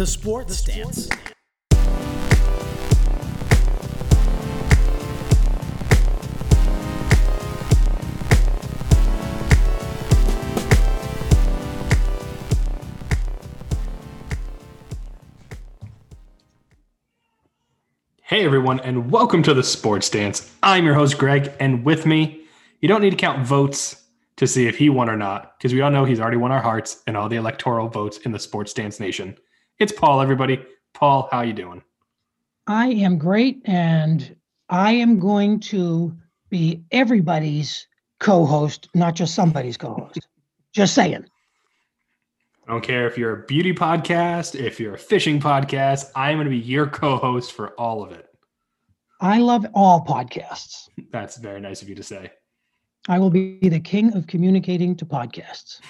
The Sports Stance. Hey everyone, and welcome to the Sports Dance. I'm your host Greg, and with me, you don't need to count votes to see if he won or not, because we all know he's already won our hearts and all the electoral votes in the Sports Dance Nation. It's Paul, everybody. Paul, how you doing? I am great, and I am going to be everybody's co-host, not just somebody's co-host. just saying. I don't care if you're a beauty podcast, if you're a fishing podcast, I'm going to be your co-host for all of it. I love all podcasts. That's very nice of you to say. I will be the king of communicating to podcasts.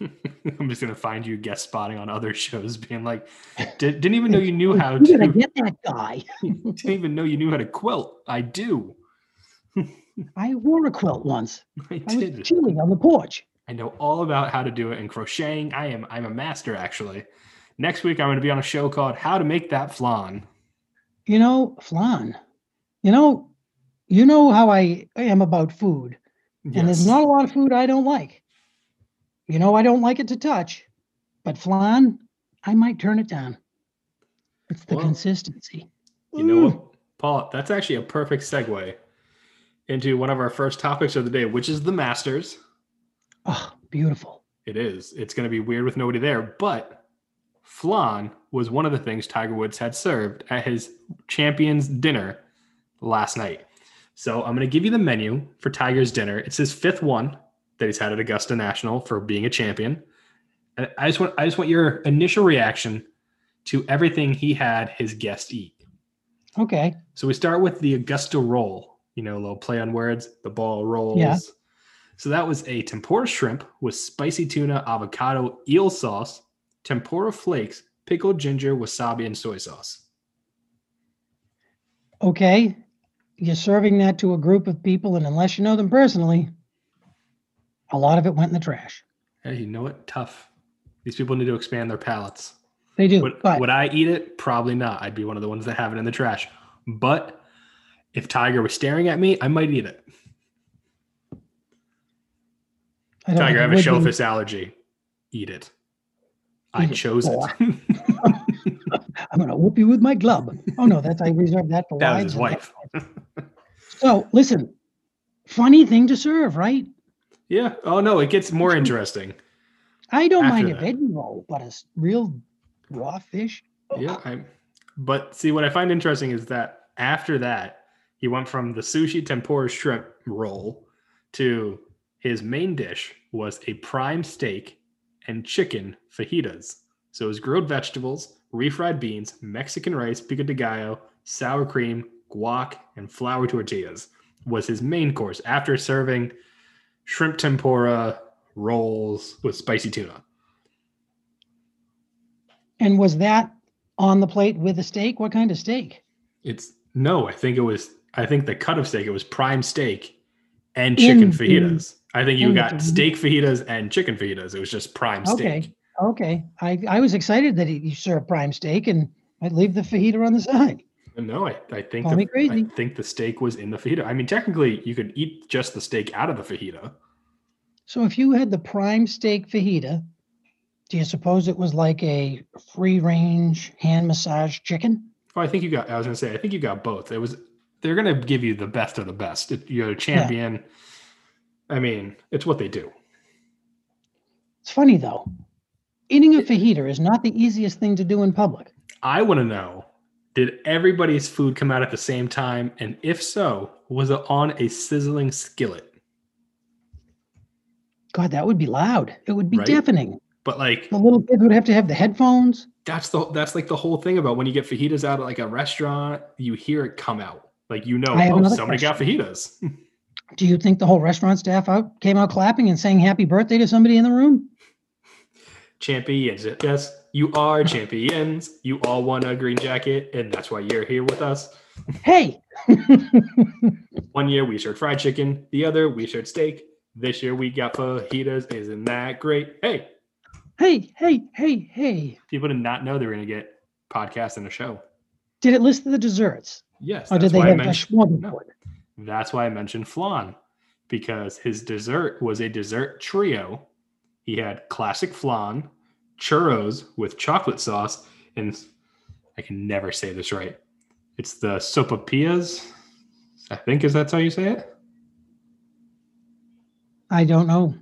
I'm just gonna find you guest spotting on other shows, being like, Did, didn't even know you knew how You're gonna get that guy. Didn't even know you knew how to quilt. I do. I wore a quilt once. I I was did. chilling on the porch. I know all about how to do it and crocheting. I am I'm a master actually. Next week I'm going to be on a show called How to Make That Flan. You know, flan. You know, you know how I am about food. And there's not a lot of food I don't like. You know, I don't like it to touch, but flan, I might turn it down. It's the Well, consistency. You know what, Paul? That's actually a perfect segue into one of our first topics of the day, which is the Masters. Oh, beautiful. It is. It's going to be weird with nobody there, but flan was one of the things Tiger Woods had served at his champions dinner last night. So I'm going to give you the menu for Tiger's dinner. It's his fifth one that he's had at Augusta National for being a champion. And I just want I just want your initial reaction to everything he had his guests eat. Okay. So we start with the Augusta roll, you know, a little play on words, the ball rolls. Yeah. So that was a tempura shrimp with spicy tuna, avocado, eel sauce, tempura flakes, pickled ginger, wasabi, and soy sauce. Okay. You're serving that to a group of people, and unless you know them personally, a lot of it went in the trash. Hey, you know it. Tough. These people need to expand their palates. They do. Would, but would I eat it? Probably not. I'd be one of the ones that have it in the trash. But if Tiger was staring at me, I might eat it. I Tiger, I have a would be- shellfish allergy. Eat it. I chose it. I'm going to whoop you with my glove. Oh, no, that's I reserved that for that was his wife. So, listen, funny thing to serve, right? Yeah. Oh no, it gets more interesting. I don't mind a that. veggie roll, but a real raw fish. Yeah. I'm, but see, what I find interesting is that after that, he went from the sushi tempura shrimp roll to his main dish was a prime steak and chicken fajitas. So it was grilled vegetables, refried beans, Mexican rice, pico de gallo, sour cream, guac, and flour tortillas was his main course after serving shrimp tempura rolls with spicy tuna. And was that on the plate with a steak? What kind of steak? It's no, I think it was. I think the cut of steak it was prime steak and chicken In the- fajitas. I think you in the got steak fajitas and chicken fajitas. It was just prime Okay. steak. Okay. I, I was excited that he, he served prime steak and I'd leave the fajita on the side. No, I, I think Call the. I think the steak was in the fajita. I mean, technically, you could eat just the steak out of the fajita. So if you had the prime steak fajita, do you suppose it was like a free range hand massage chicken? Oh, I think you got. I was gonna say. I think you got both. It was. They're gonna give you the best of the best. If You're a champion. I mean, it's what they do. It's funny though. Eating a fajita is not the easiest thing to do in public. I want to know did everybody's food come out at the same time? And if so, was it on a sizzling skillet? God, that would be loud. It would be Right? deafening. But like The little kids would have to have the headphones. that's the that's like the whole thing about when you get fajitas out at like a restaurant, you hear it come out. Like you know, oh, somebody got fajitas. Do you think the whole restaurant staff out came out clapping and saying happy birthday to somebody in the room? champions. Yes, you are champions. You all won a green jacket, and that's why you're here with us. Hey, One year we shared fried chicken, the other we shared steak. This year we got fajitas. Isn't that great? Hey, hey, hey, hey, hey. people did not know they were going to get podcast and a show. Did it list the desserts? Yes, Or did they have a mentioned. smorgasbord? That's why I mentioned flan, because his dessert was a dessert trio. He had classic flan, churros with chocolate sauce, and I can never say this right. It's the sopapillas. I think is that's how you say it. I don't know.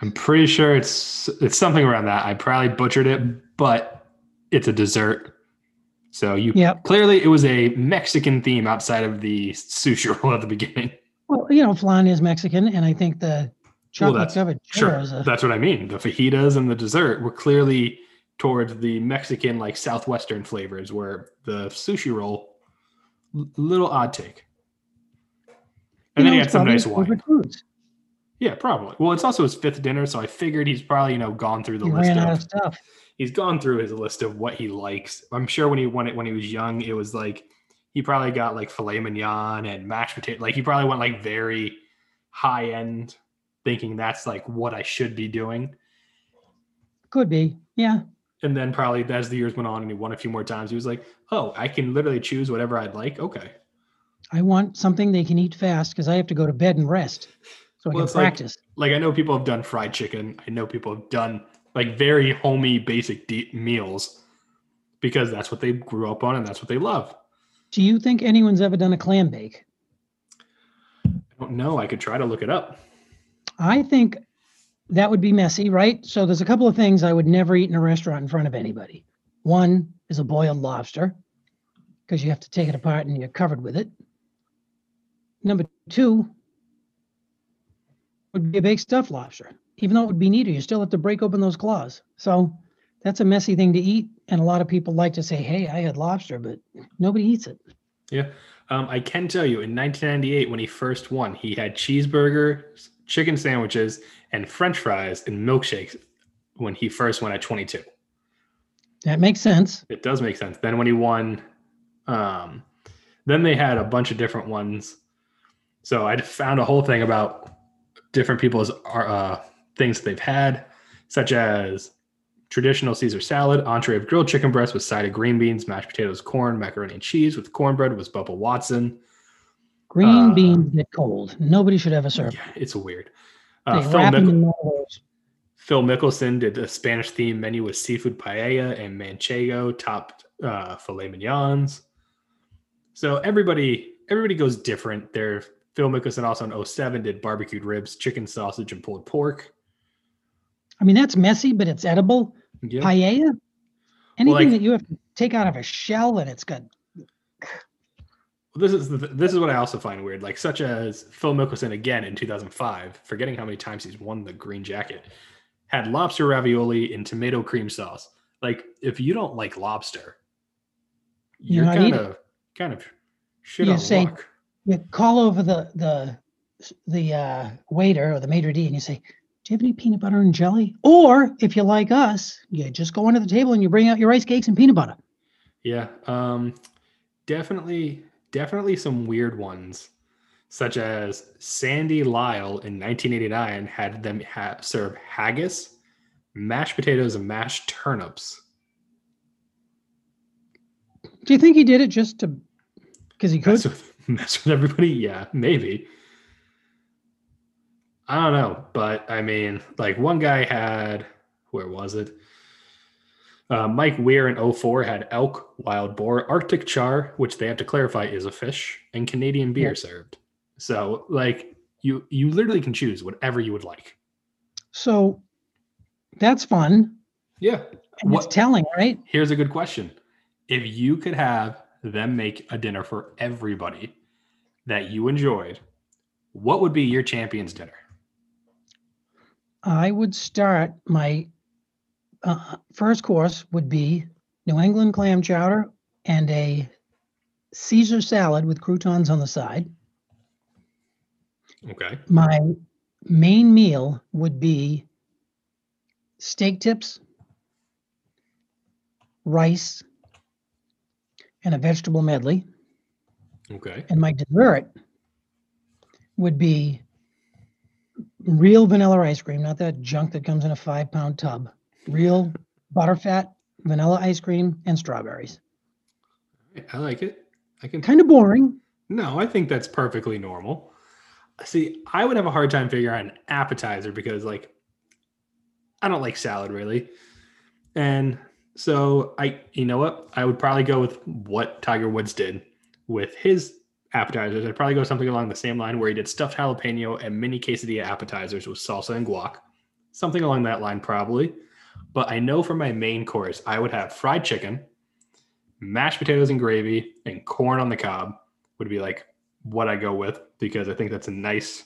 I'm pretty sure it's it's something around that. I probably butchered it, but it's a dessert. So you Yep. clearly it was a Mexican theme outside of the sushi roll at the beginning. Well, you know, flan is Mexican, and I think the chocolate that's- covered Sure, are- that's what I mean. The fajitas and the dessert were clearly towards the Mexican, like southwestern flavors, where the sushi roll, l- little odd take. And you then know, he had some nice wine. Yeah, probably. Well, it's also his fifth dinner, so I figured he's probably you know gone through the He list of of stuff. he's gone through his list of what he likes. I'm sure when he won it when he was young, it was like he probably got like filet mignon and mashed potato. Like he probably went like very high end, thinking that's like what I should be doing. Could be. Yeah. And then probably as the years went on and he won a few more times, he was like, "Oh, I can literally choose whatever I'd like." Okay, I want something they can eat fast because I have to go to bed and rest so I can it's like- practice. like I know people have done fried chicken. I know people have done like very homey, basic de- meals because that's what they grew up on and that's what they love. Do you think anyone's ever done a clam bake? I don't know. I could try to look it up. I think that would be messy, right? So there's a couple of things I would never eat in a restaurant in front of anybody. One is a boiled lobster because you have to take it apart and you're covered with it. Number two would be a baked stuffed lobster. Even though it would be neater, you still have to break open those claws. So that's a messy thing to eat. And a lot of people like to say, hey, I had lobster, but nobody eats it. Yeah. Um, I can tell you in 1998, when he first won, he had cheeseburgers, chicken sandwiches, and french fries and milkshakes when he first won at 22. That makes sense. It does make sense. Then when he won, um, then they had a bunch of different ones. So I found a whole thing about different people's uh, things they've had, such as traditional Caesar salad, entree of grilled chicken breast with side of green beans, mashed potatoes, corn, macaroni and cheese with cornbread was Bubba Watson. Green Uh, beans get cold. Nobody should ever serve. Yeah, it's weird. Uh, Phil, wrap them in one. Phil Mickelson did a Spanish themed menu with seafood paella and manchego topped uh, filet mignons. So everybody everybody goes different. There, Phil Mickelson also in 07 did barbecued ribs, chicken sausage, and pulled pork. I mean, that's messy, but it's edible. Yeah, Paella, anything like- that you have to take out of a shell and it's got this is the, this is what I also find weird. Like such as Phil Mickelson again in 2005, forgetting how many times he's won the green jacket, had lobster ravioli and tomato cream sauce. Like if you don't like lobster, You're you're kind of kind of shit You on say- luck. you call over the the the uh, waiter or the maitre d and you say, "Do you have any peanut butter and jelly?" Or if you like us, you just go under the table and you bring out your rice cakes and peanut butter. Yeah, um, definitely, definitely some weird ones, such as Sandy Lyle in 1989 had them ha- serve haggis, mashed potatoes, and mashed turnips. Do you think he did it just to because he could? Mess with, mess with everybody? Yeah, maybe. I don't know, but I mean, like one guy had, where was it? Uh, Mike Weir in 04 had elk, wild boar, Arctic char, which they have to clarify is a fish, and Canadian beer Yeah. served. So, like, you you literally can choose whatever you would like. So that's fun. Yeah. And What- it's telling, right? Here's a good question: If you could have them make a dinner for everybody that you enjoyed, what would be your champion's dinner? I would start my uh, first course would be New England clam chowder and a Caesar salad with croutons on the side. Okay. My main meal would be steak tips, rice, and a vegetable medley. Okay. And my dessert would be real vanilla ice cream, not that junk that comes in a five pound tub. Real butterfat vanilla ice cream, and strawberries. I like it. I can. Kind of boring. No, I think that's perfectly normal. See, I would have a hard time figuring out an appetizer because, like, I don't like salad really, and so I, you know what, I would probably go with what Tiger Woods did with his appetizers. I'd probably go something along the same line where he did stuffed jalapeno and mini quesadilla appetizers with salsa and guac, something along that line probably. But I know for my main course, I would have fried chicken, mashed potatoes and gravy, and corn on the cob would be like what I go with because I think that's a nice.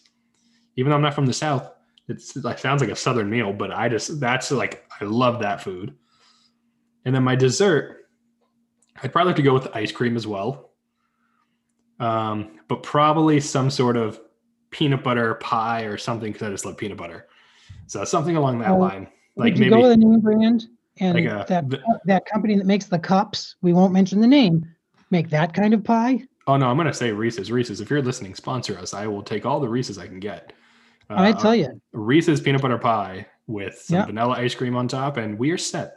Even though I'm not from the south, it's like sounds like a southern meal, but I just that's like I love that food. And then my dessert, I'd probably like to go with ice cream as well. Um, but probably some sort of peanut butter pie or something because I just love peanut butter. So something along that Oh, line. Like Would you maybe go with a name brand and like a- that the- that company that makes the cups? We won't mention the name. Make that kind of pie. oh no, I'm gonna say Reese's. Reese's. If you're listening, sponsor us. I will take all the Reese's I can get. Uh, I tell you, Reese's peanut butter pie with some Yeah. vanilla ice cream on top, and we are set.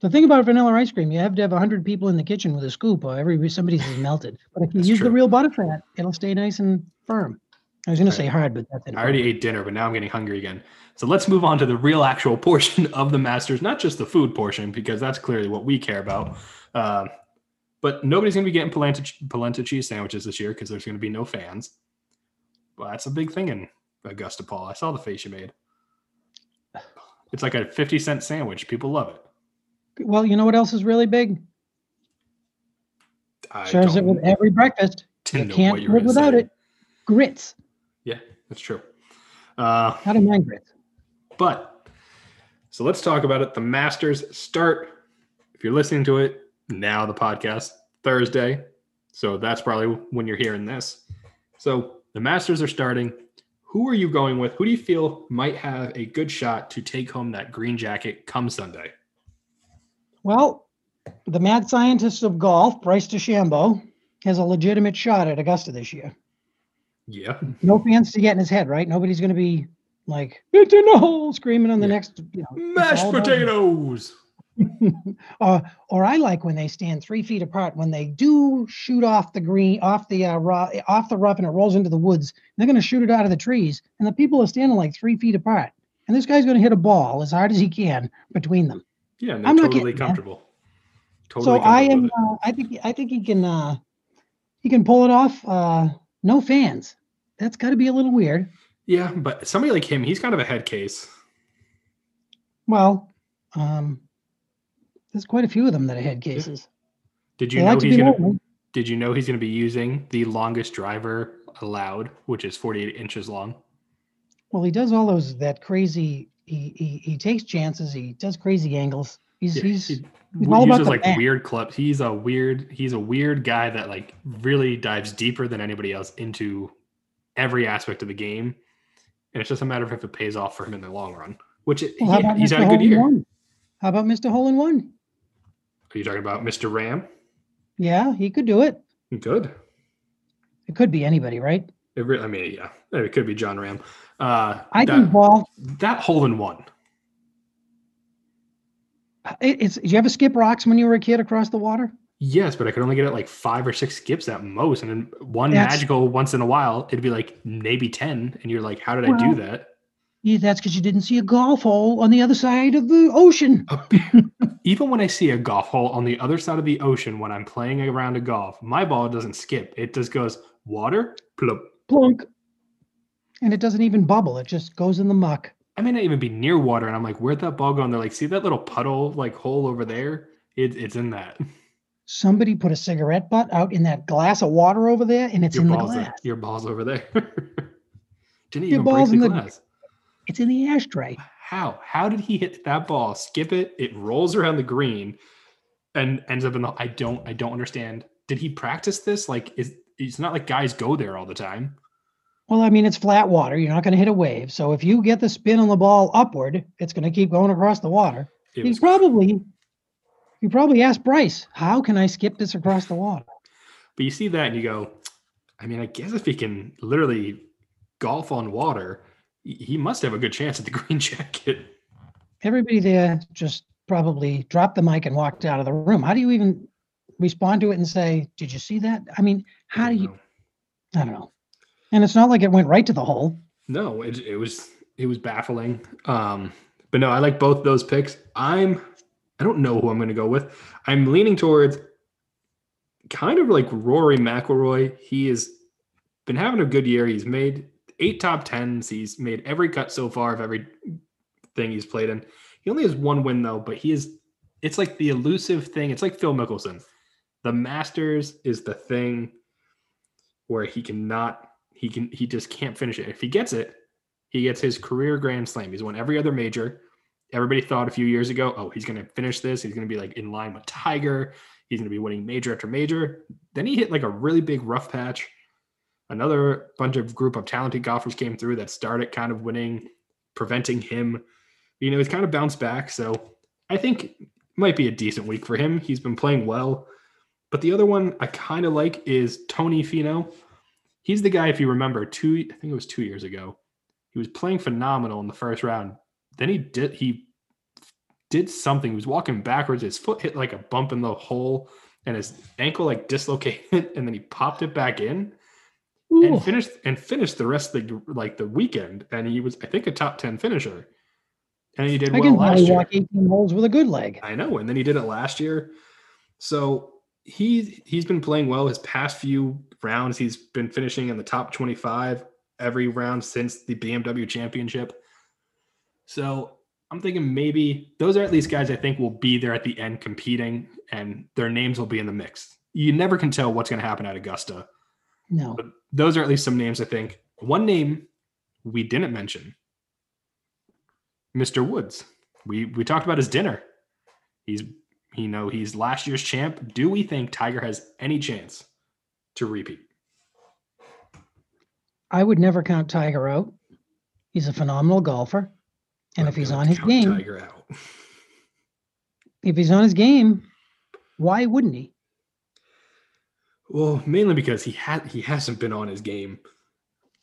the thing about vanilla ice cream, you have to have hundred people in the kitchen with a scoop, or every somebody's is melted. But if you That's use the true. real butterfat, it'll stay nice and firm. I was going to say hard, but that's I already ate dinner, but now I'm getting hungry again. So let's move on to the real actual portion of the Masters, not just the food portion, because that's clearly what we care about. Um, but nobody's going to be getting pimento, pimento cheese sandwiches this year because there's going to be no fans. Well, that's a big thing in Augusta, Paul. I saw the face you made. It's like a 50 cent sandwich. People love it. Well, you know what else is really big? I Serves it with every breakfast. You can't live without it. Grits. That's true. Uh, I don't mind. But so let's talk about it. The Masters start, if you're listening to it now, the podcast Thursday. So that's probably when you're hearing this. So the Masters are starting. Who are you going with? Who do you feel might have a good shot to take home that green jacket come Sunday? Well, the mad scientist of golf, Bryce DeChambeau, has a legitimate shot at Augusta this year. Yeah. No fans to get in his head, right? Nobody's going to be like, it's in the hole, screaming on the Yeah. next, you know. Mashed potatoes. or, or I like when they stand three feet apart when they do shoot off the green, off the uh, ro- off the rough, and it rolls into the woods. They're going to shoot it out of the trees, and the people are standing like three feet apart. And this guy's going to hit a ball as hard as he can between them. Yeah, and they're I'm not totally getting that. comfortable. Totally so I am. Uh, I think. I think he can. Uh, he can pull it off. No fans. That's got to be a little weird. Yeah, but somebody like him, he's kind of a head case. Well, um, there's quite a few of them that are head cases. Did you They know like he's gonna lonely. Did you know he's going to be using the longest driver allowed, which is 48 inches long? Well, he does all those that crazy. He he, he takes chances. He does crazy angles. He's Yeah, he's he he's all about uses like bat. weird clips. He's a weird. He's a weird guy that like really dives deeper than anybody else into every aspect of the game, and it's just a matter of if it pays off for him in the long run. Which it, Well, he- he's Mr. had a good in year. One? How about Mr. Hole in One? Are you talking about Mr. Rahm? Yeah, he could do it. Good. It could be anybody, right? It really, I mean, yeah, it could be Jon Rahm. Uh, I that, think ball. that hole in one. It, it's. Did you ever skip rocks when you were a kid across the water? Yes, but I could only get it like five or six skips at most, and then one That's- magical once in a while, it'd be like maybe ten, and you're like, "How did I do that?" Yeah, that's because you didn't see a golf hole on the other side of the ocean. Even when I see a golf hole on the other side of the ocean when I'm playing around a golf, my ball doesn't skip. It just goes water, plump. Plunk. And it doesn't even bubble. It just goes in the muck. I may not even be near water, and I'm like, "Where'd that ball go?" And they're like, "See that little puddle like hole over there? It, it's in that. Somebody put a cigarette butt out in that glass of water over there, and it's Your in the balls, glass. are, your balls over there." Didn't Your even break balls the in the- glass. It's in the ashtray. How? How did he hit that ball? Skip it. It rolls around the green, and ends up in the. I don't. I don't understand. Did he practice this? Like, is it's not like guys go there all the time. Well, I mean, it's flat water. You're not going to hit a wave. So if you get the spin on the ball upward, it's going to keep going across the water. It was, probably, you probably asked Bryce, "How can I skip this across the water?" but you see that and you go, I mean, I guess if he can literally golf on water, he- must have a good chance at the green jacket. Everybody there just probably dropped the mic and walked out of the room. How do you even respond to it and say, "Did you see that?" I mean, how do you? know. I don't know. And it's not like it went right to the hole. No, it, it was it was baffling. Um, but no, I like both those picks. I'm I don't know who I'm going to go with. I'm leaning towards kind of like Rory McIlroy. He has been having a good year. He's made eight top tens. He's made every cut so far of every thing he's played in. He only has one win though, but he is. It's like the elusive thing. It's like Phil Mickelson. The Masters is the thing where he cannot. He can. He just can't finish it. If he gets it, he gets his career Grand Slam. He's won every other major. Everybody thought a few years ago, oh, he's going to finish this. He's going to be like in line with Tiger. He's going to be winning major after major. Then he hit like a really big rough patch. Another bunch of group of talented golfers came through that started kind of winning, preventing him. You know, he's kind of bounced back. So I think might be a decent week for him. He's been playing well. But the other one I kind of like is Tony Finau. He's the guy, if you remember, two, I think it was two years ago. He was playing phenomenal in the first round. Then he did he did something. He was walking backwards. His foot hit like a bump in the hole, and his ankle like dislocated, and then he popped it back in Ooh, and finished and finished the rest of the like the weekend. And he was, I think, a top ten finisher. And he did I well can last year. walk 18 holes with a good leg. I know, and then he did it last year. So he he's been playing well. His past few rounds, he's been finishing in the top 25 every round since the BMW championship. So I'm thinking maybe those are at least guys I think will be there at the end competing and their names will be in the mix. You never can tell what's going to happen at Augusta. No. But those are at least some names I think. One name we didn't mention Mr. Woods. We we talked about his dinner. He's you know, he's last year's champ. Do we think Tiger has any chance to repeat? I would never count Tiger out. He's a phenomenal golfer. And if he's on his game, if he's on his game, why wouldn't he? Well, mainly because he had he hasn't been on his game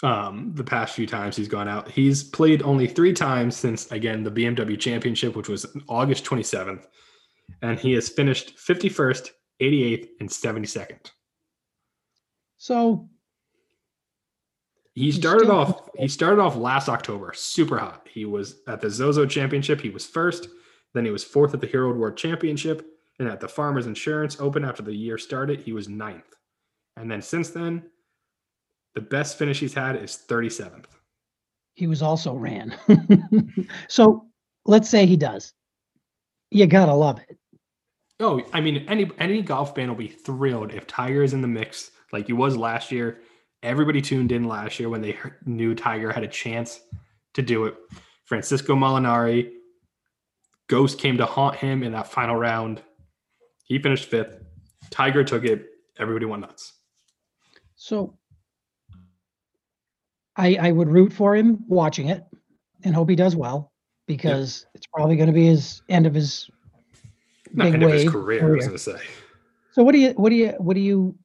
um the past few times he's gone out. He's played only 3 times since again the BMW championship which was August 27th and he has finished 51st, 88th and 72nd. So He started still- off he started off last October super hot. He was at the Zozo championship, he was first, then he was fourth at the Hero World Championship and at the Farmers Insurance Open after the year started, he was ninth. And then since then the best finish he's had is 37th. he was also ran. so let's say he does. You gotta love it. Oh, I mean, any any golf fan will be thrilled if Tiger is in the mix like he was last year. Everybody tuned in last year when they knew Tiger had a chance to do it. Francesco Molinari, Ghost came to haunt him in that final round. He finished fifth. Tiger took it. Everybody went nuts. So I I would root for him watching it and hope he does well because it's probably going to be his end of his Not Big end of his wave career, I was going to say. So what do you what do you what do you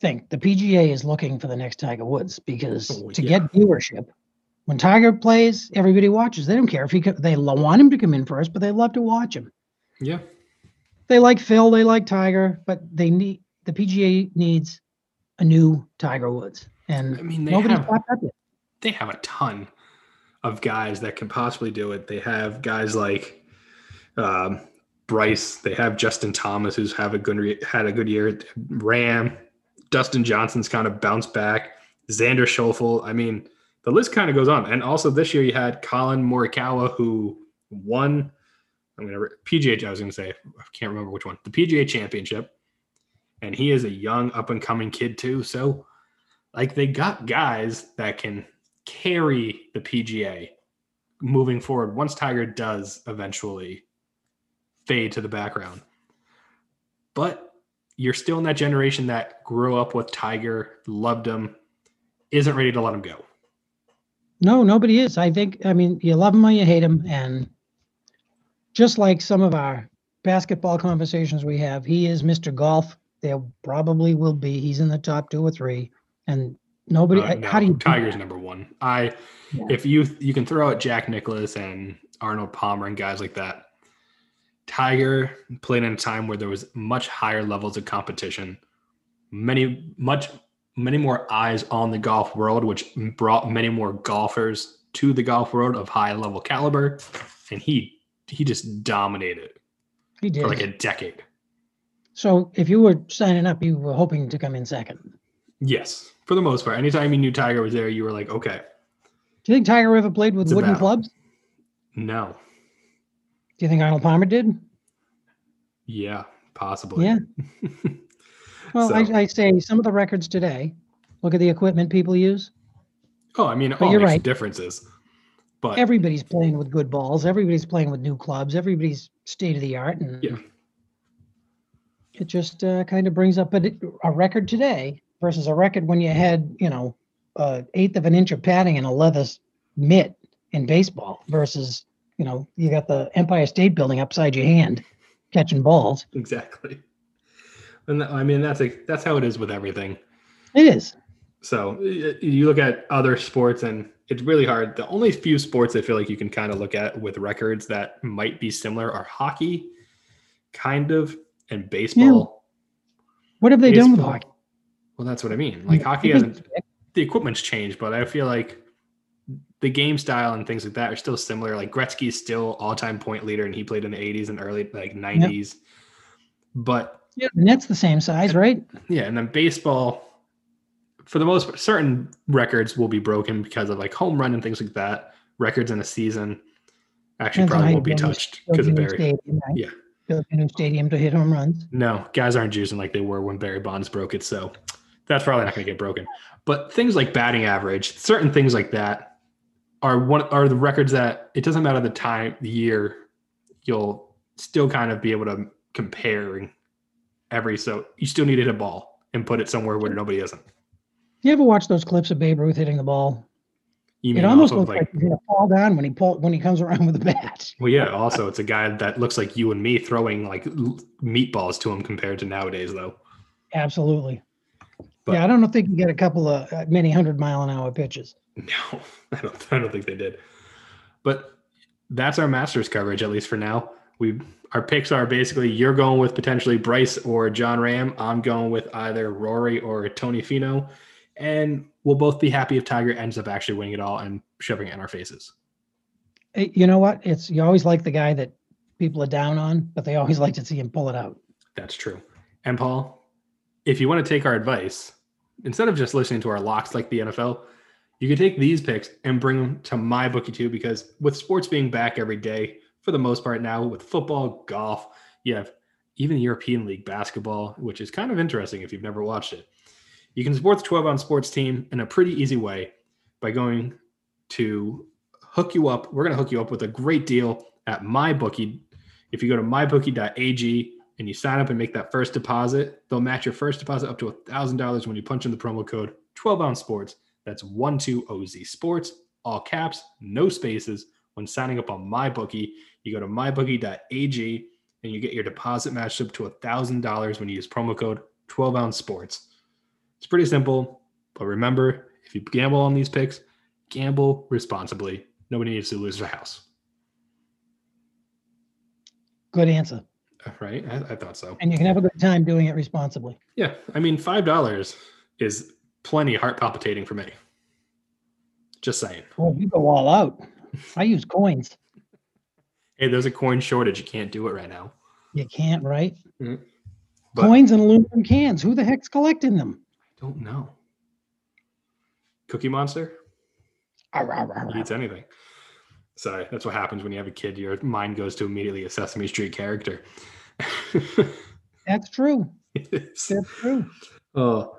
think? The PGA is looking for the next Tiger Woods because Oh, to yeah. get viewership, when Tiger plays, everybody watches. They don't care if he co- they want him to come in first, but they love to watch him. Yeah. They like Phil, they like Tiger, but they need the PGA needs a new Tiger Woods, and I mean, they nobody's have up yet. they have a ton of guys that can possibly do it. They have guys like um, Bryce. They have Justin Thomas, who's have a good had a good year. Rahm, Dustin Johnson's kind of bounced back. Xander Schauffele. I mean, the list kind of goes on. And also this year you had Collin Morikawa, who won. I'm gonna PGA. I was gonna say I can't remember which one. The PGA Championship, and he is a young up and coming kid too. So, like, they got guys that can carry the PGA moving forward once Tiger does eventually fade to the background. But you're still in that generation that grew up with Tiger, loved him, isn't ready to let him go. No, nobody is. I think. I mean, you love him or you hate him, and just like some of our basketball conversations we have, he is Mr. Golf. There probably will be. He's in the top two or three, and nobody. Uh, no, how do you? Tiger's number one. I Yeah. if you you can throw out Jack Nicklaus and Arnold Palmer and guys like that. Tiger played in a time where there was much higher levels of competition, many much many more eyes on the golf world, which brought many more golfers to the golf world of high level caliber, and he he just dominated He did. for like a decade. so if you were signing up, you were hoping to come in second. Yes, for the most part. Anytime you knew Tiger was there, you were like, okay, Do you think Tiger ever played with It's wooden battle. clubs? no, you think Arnold Palmer did? yeah, possibly. Yeah. Well, So- I, I say some of the records today. Look at the equipment people use. Oh, I mean, it But all makes right. differences. But Everybody's playing with good balls. Everybody's playing with new clubs. Everybody's state of the art, and Yeah. it just uh, kind of brings up it, a record today versus a record when you had you know a eighth of an inch of padding and a leather mitt in baseball versus you know you got the Empire State Building upside your hand catching balls. exactly. And I mean, that's a, that's how it is with everything. It is. So you look at other sports, and it's really hard. The only few sports I feel like you can kind of look at with records that might be similar are hockey, kind of, and baseball. What have they done with hockey? Well, that's what I mean. Like hockey hasn't. The equipment's changed, but I feel like the game style and things like that are still similar. Like Gretzky's still all-time point leader, and he played in the '80s and early like '90s. But Yeah, the net's the same size, right? Yeah, and then baseball, for the most part, certain records will be broken because of like home run and things like that. Records in a season actually Depends probably won't be you build your- touched because of Barry. stadium, right? Yeah. New stadium to hit home runs. No, guys aren't juicing like they were when Barry Bonds broke it, so that's probably not going to get broken. But things like batting average, certain things like that, are one are the records that it doesn't matter the time, the year, you'll still kind of be able to compare every so you still need to hit a ball and put it somewhere where nobody isn't. You ever watch those clips of Babe Ruth hitting the ball? You It almost looks like, he's gonna fall down when he pull when he comes around with the bat. Well, yeah. Also, it's a guy that looks like you and me throwing like meatballs to him compared to nowadays, though. Absolutely. But- yeah, I don't think you get a couple of uh, many hundred mile an hour pitches. No, I don't. I don't think they did. But that's our Masters coverage, at least for now. We our picks are basically you're going with potentially Bryce or Jon Rahm. I'm going with either Rory or Tony Finau, and we'll both be happy if Tiger ends up actually winning it all and shoving it in our faces. You know what? It's you always like the guy that people are down on, but they always like to see him pull it out. That's true. And Paul, if you want to take our advice, instead of just listening to our locks like the NFL, you can take these picks and bring them to my bookie too. Because with sports being back every day for the most part now, with football, golf, you have even European League basketball, which is kind of interesting if you've never watched it. You can support the 12 on sports team in a pretty easy way by going to hook you up. We're going to hook you up with a great deal at my bookie. If you go to mybookie.ag and you sign up and make that first deposit, they'll match your first deposit up to $1,000 when you punch in the promo code 12 ounce sports. That's 12OZ sports, all caps, no spaces. When signing up on MyBookie, you go to mybookie.ag and you get your deposit matched up to $1,000 when you use promo code 12 ounce sports. It's pretty simple, but remember if you gamble on these picks, gamble responsibly. Nobody needs to lose their house. Good answer. Right? I, I thought so. And you can have a good time doing it responsibly. Yeah, I mean, five dollars is plenty heart palpitating for me. Just saying. Boy, you go all out. I use coins. Hey, there's a coin shortage. You can't do it right now. You can't, right? Mhm. But- Coins and aluminum cans. Who the heck's collecting them? I don't know. Cookie Monster Arr, arr, arr, He eats anything. Sorry, that's what happens when you have a kid. Your mind goes to immediately a Sesame Street character. That's true. That's true. Oh,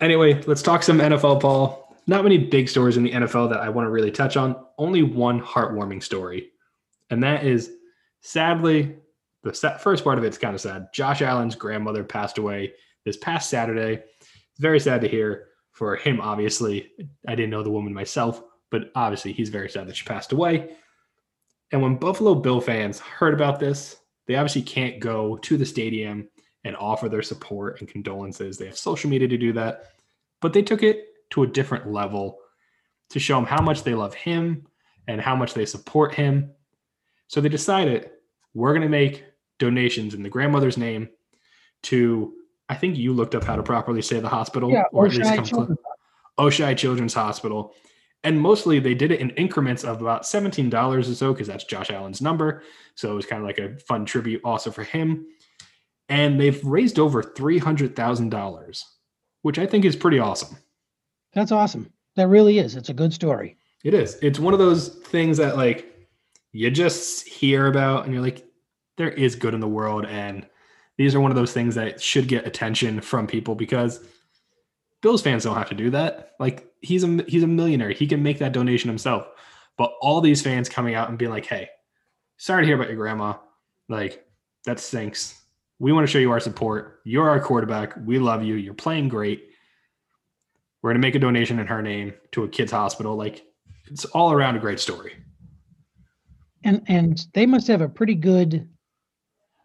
anyway, let's talk some NFL, Paul. Not many big stories in the NFL that I want to really touch on. Only one heartwarming story, and that is sadly the first part of it's kind of sad. Josh Allen's grandmother passed away this past Saturday. It's very sad to hear for him. Obviously, I didn't know the woman myself, but obviously he's very sad that she passed away. And when Buffalo Bill fans heard about this, they obviously can't go to the stadium and offer their support and condolences. They have social media to do that, but they took it to a different level to show him how much they love him and how much they support him. So they decided we're going to make donations in the grandmother's name to I think you looked up how to properly say the hospital, Yeah, or at least come. Children's Oishei Children's Hospital. And mostly they did it in increments of about $17 or so, because that's Josh Allen's number. So it was kind of like a fun tribute also for him. And they've raised over $300,000, which I think is pretty awesome. That's awesome. That really is. It's a good story. It is. It's one of those things that like you just hear about and you're like, there is good in the world. And these are one of those things that should get attention from people because Bills fans don't have to do that. Like he's a he's a millionaire. He can make that donation himself. But all these fans coming out and being like, hey, sorry to hear about your grandma. Like, that stinks. We want to show you our support. You're our quarterback. We love you. You're playing great. We're going to make a donation in her name to a kid's hospital. Like, it's all around a great story. And and they must have a pretty good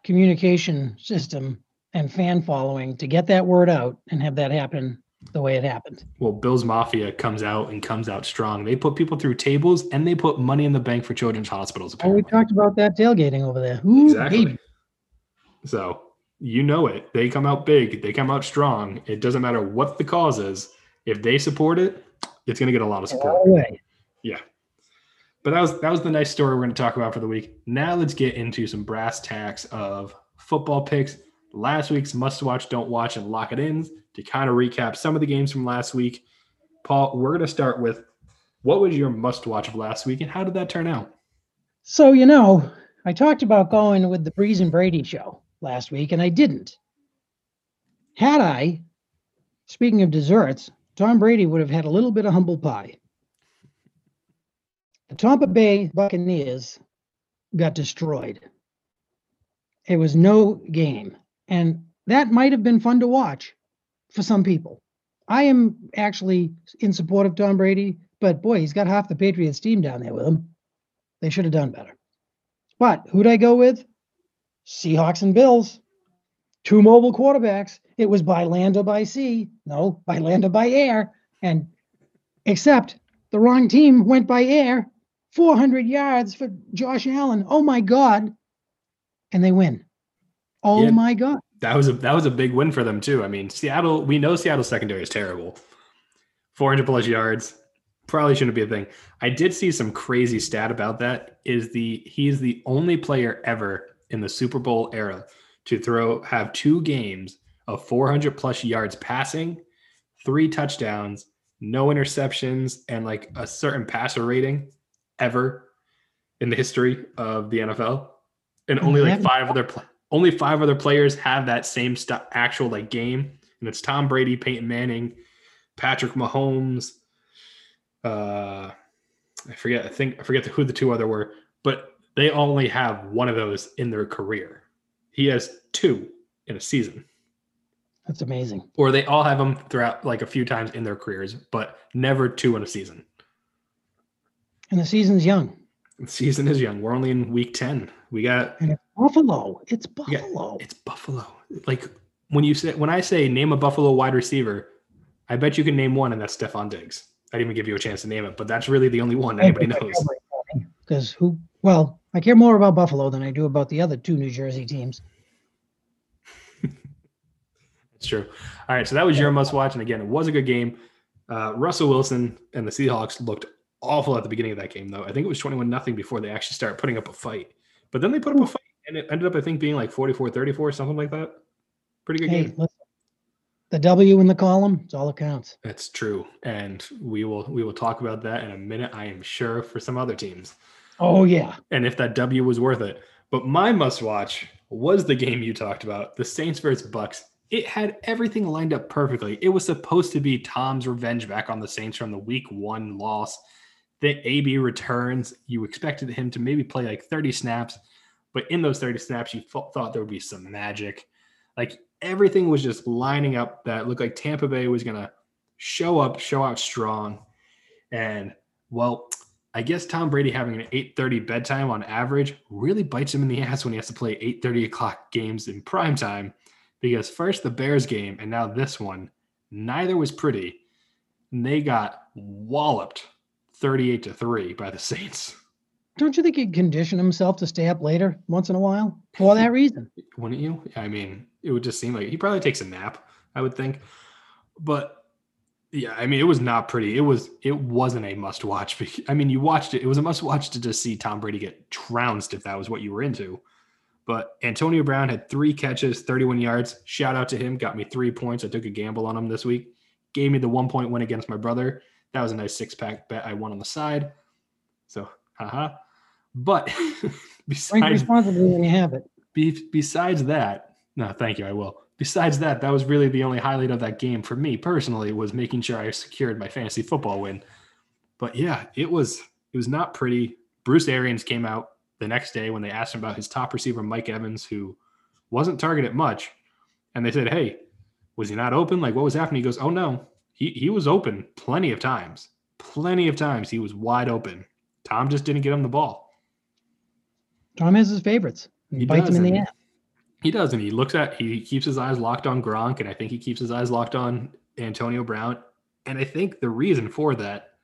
communication system and fan following to get that word out and have that happen the way it happened. Well, Bills Mafia comes out and comes out strong. They put people through tables and they put money in the bank for children's hospitals. Oh, we talked about that tailgating over there. Ooh, Exactly. baby. So you know it. They come out big. They come out strong. It doesn't matter what the cause is. If they support it, it's going to get a lot of support. Way. But that was that was the nice story we're going to talk about for the week. Now let's get into some brass tacks of football picks. Last week's must watch, don't watch, and lock it in to kind of recap some of the games from last week. Paul, we're going to start with what was your must watch of last week and how did that turn out? So, you know, I talked about going with the Brees and Brady show last week, and I didn't. Had I, speaking of desserts, Tom Brady would have had a little bit of humble pie. The Tampa Bay Buccaneers got destroyed. It was no game. And that might have been fun to watch for some people. I am actually in support of Tom Brady, but boy, he's got half the Patriots team down there with him. They should have done better. But who'd I go with? Seahawks and Bills. Two mobile quarterbacks. It was by land or by sea. No, by land or by air. And except the wrong team went by air. 400 yards for Josh Allen. Oh my God. And they win. Oh Yeah. my God. That was a that was a big win for them too. I mean, Seattle, we know Seattle secondary is terrible. 400 plus yards probably shouldn't be a thing. I did see some crazy stat about that is the he is the only player ever in the Super Bowl era to throw have two games of 400 plus yards passing, three touchdowns, no interceptions and like a certain passer rating ever in the history of the NFL. And only like five other pl- only five other players have that same st- actual like game, and it's Tom Brady, Peyton Manning, Patrick Mahomes. Uh, I forget. I think I forget who the two other were, but they only have one of those in their career. He has two in a season, That's amazing. or they all have them throughout like a few times in their careers, but never two in a season. And the season's young. The season is young. We're only in week ten. We got And it's Buffalo. It's. Buffalo. It's Buffalo. Like when you say when I say name a Buffalo wide receiver, I bet you can name one, and that's Stefon Diggs. I didn't even give you a chance to name it, but that's really the only one anybody knows. Because who? Well, I care more about Buffalo than I do about the other two New Jersey teams. It's true. All right, so that was your must watch, and again, it was a good game. Uh, Russell Wilson and the Seahawks looked awful at the beginning of that game, though. I think it was twenty-one nothing before they actually started putting up a fight. But then they put up a hmm. fight, and it ended up, I think, being like 44-34, something like that. Pretty good Hey, game. listen, the W in the column, it's all that counts. That's true, and we will we will talk about that in a minute. I am sure for some other teams. Oh yeah. and if that W was worth it. But my must watch was the game you talked about, the Saints versus Bucks. It had everything lined up perfectly. It was supposed to be Tom's revenge back on the Saints from the week one loss. The AB returns. You expected him to maybe play like 30 snaps, but in those 30 snaps, you th- thought there would be some magic. Like everything was just lining up that looked like Tampa Bay was going to show up, show out strong. And well, I guess Tom Brady having an 8:30 bedtime on average really bites him in the ass when he has to play 8:30 o'clock games in prime time. Because first the Bears game and now this one, neither was pretty. And they got walloped 38 to 3 by the Saints. don't you think he'd condition himself to stay up later once in a while for that reason? Wouldn't you? I mean, it would just seem like he probably takes a nap, I would think. But yeah, I mean, it was not pretty. It was it wasn't a must watch. I mean, you watched it. It was a must watch to just see Tom Brady get trounced if that was what you were into. But Antonio Brown had three catches, 31 yards. Shout out to him. Got me three points. I took a gamble on him this week. Gave me the one point win against my brother. That was a nice six pack bet I won on the side. So, haha. But besides responsibly when you have it. be, besides that, no, thank you. I will. Besides that, that was really the only highlight of that game for me personally was making sure I secured my fantasy football win. But yeah, it was it was not pretty. Bruce Arians came out the next day when they asked him about his top receiver Mike Evans, who wasn't targeted much, and they said, "Hey, was he not open? Like what was happening?" He goes, "Oh no, he he was open plenty of times, plenty of times. He was wide open. Tom just didn't get him the ball." Tom has his favorites. He, He bites him in the ass. He does, and he looks at he keeps his eyes locked on Gronk, and I think he keeps his eyes locked on Antonio Brown. And I think the reason for that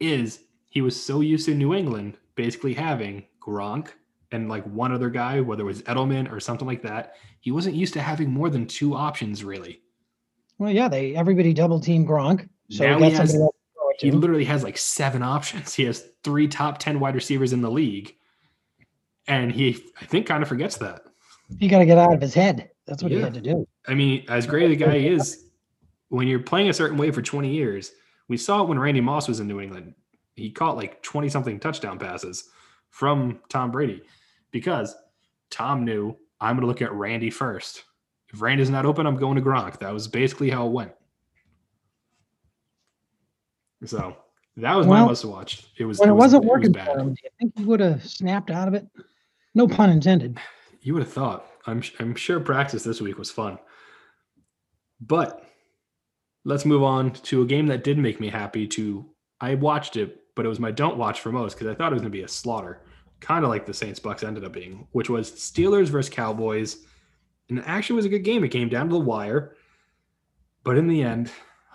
is he was so used to New England basically having Gronk and like one other guy, whether it was Edelman or something like that. He wasn't used to having more than two options really. Well, yeah, they everybody double team Gronk. So Now he has- He literally has like seven options. He has three top 10 wide receivers in the league. And he, I think, kind of forgets that. He got to get out of his head. That's what he had to do. I mean, as great as the guy is, when you're playing a certain way for 20 years, we saw it when Randy Moss was in New England. He caught like 20 something touchdown passes from Tom Brady because Tom knew I'm going to look at Randy first. If Randy's not open, I'm going to Gronk. That was basically how it went. So that was my Well, must watch. It was When it, was- wasn't was working bad. for him, do you think he would have snapped out of it? No pun intended. You would have thought. I'm I'm sure practice this week was fun. But let's move on to a game that did make me happy to I watched it, but it was my don't watch for most because I thought it was gonna be a slaughter. Kind of like the Saints Bucks ended up being, which was Steelers versus Cowboys. And it actually was a good game. It came down to the wire. But in the end,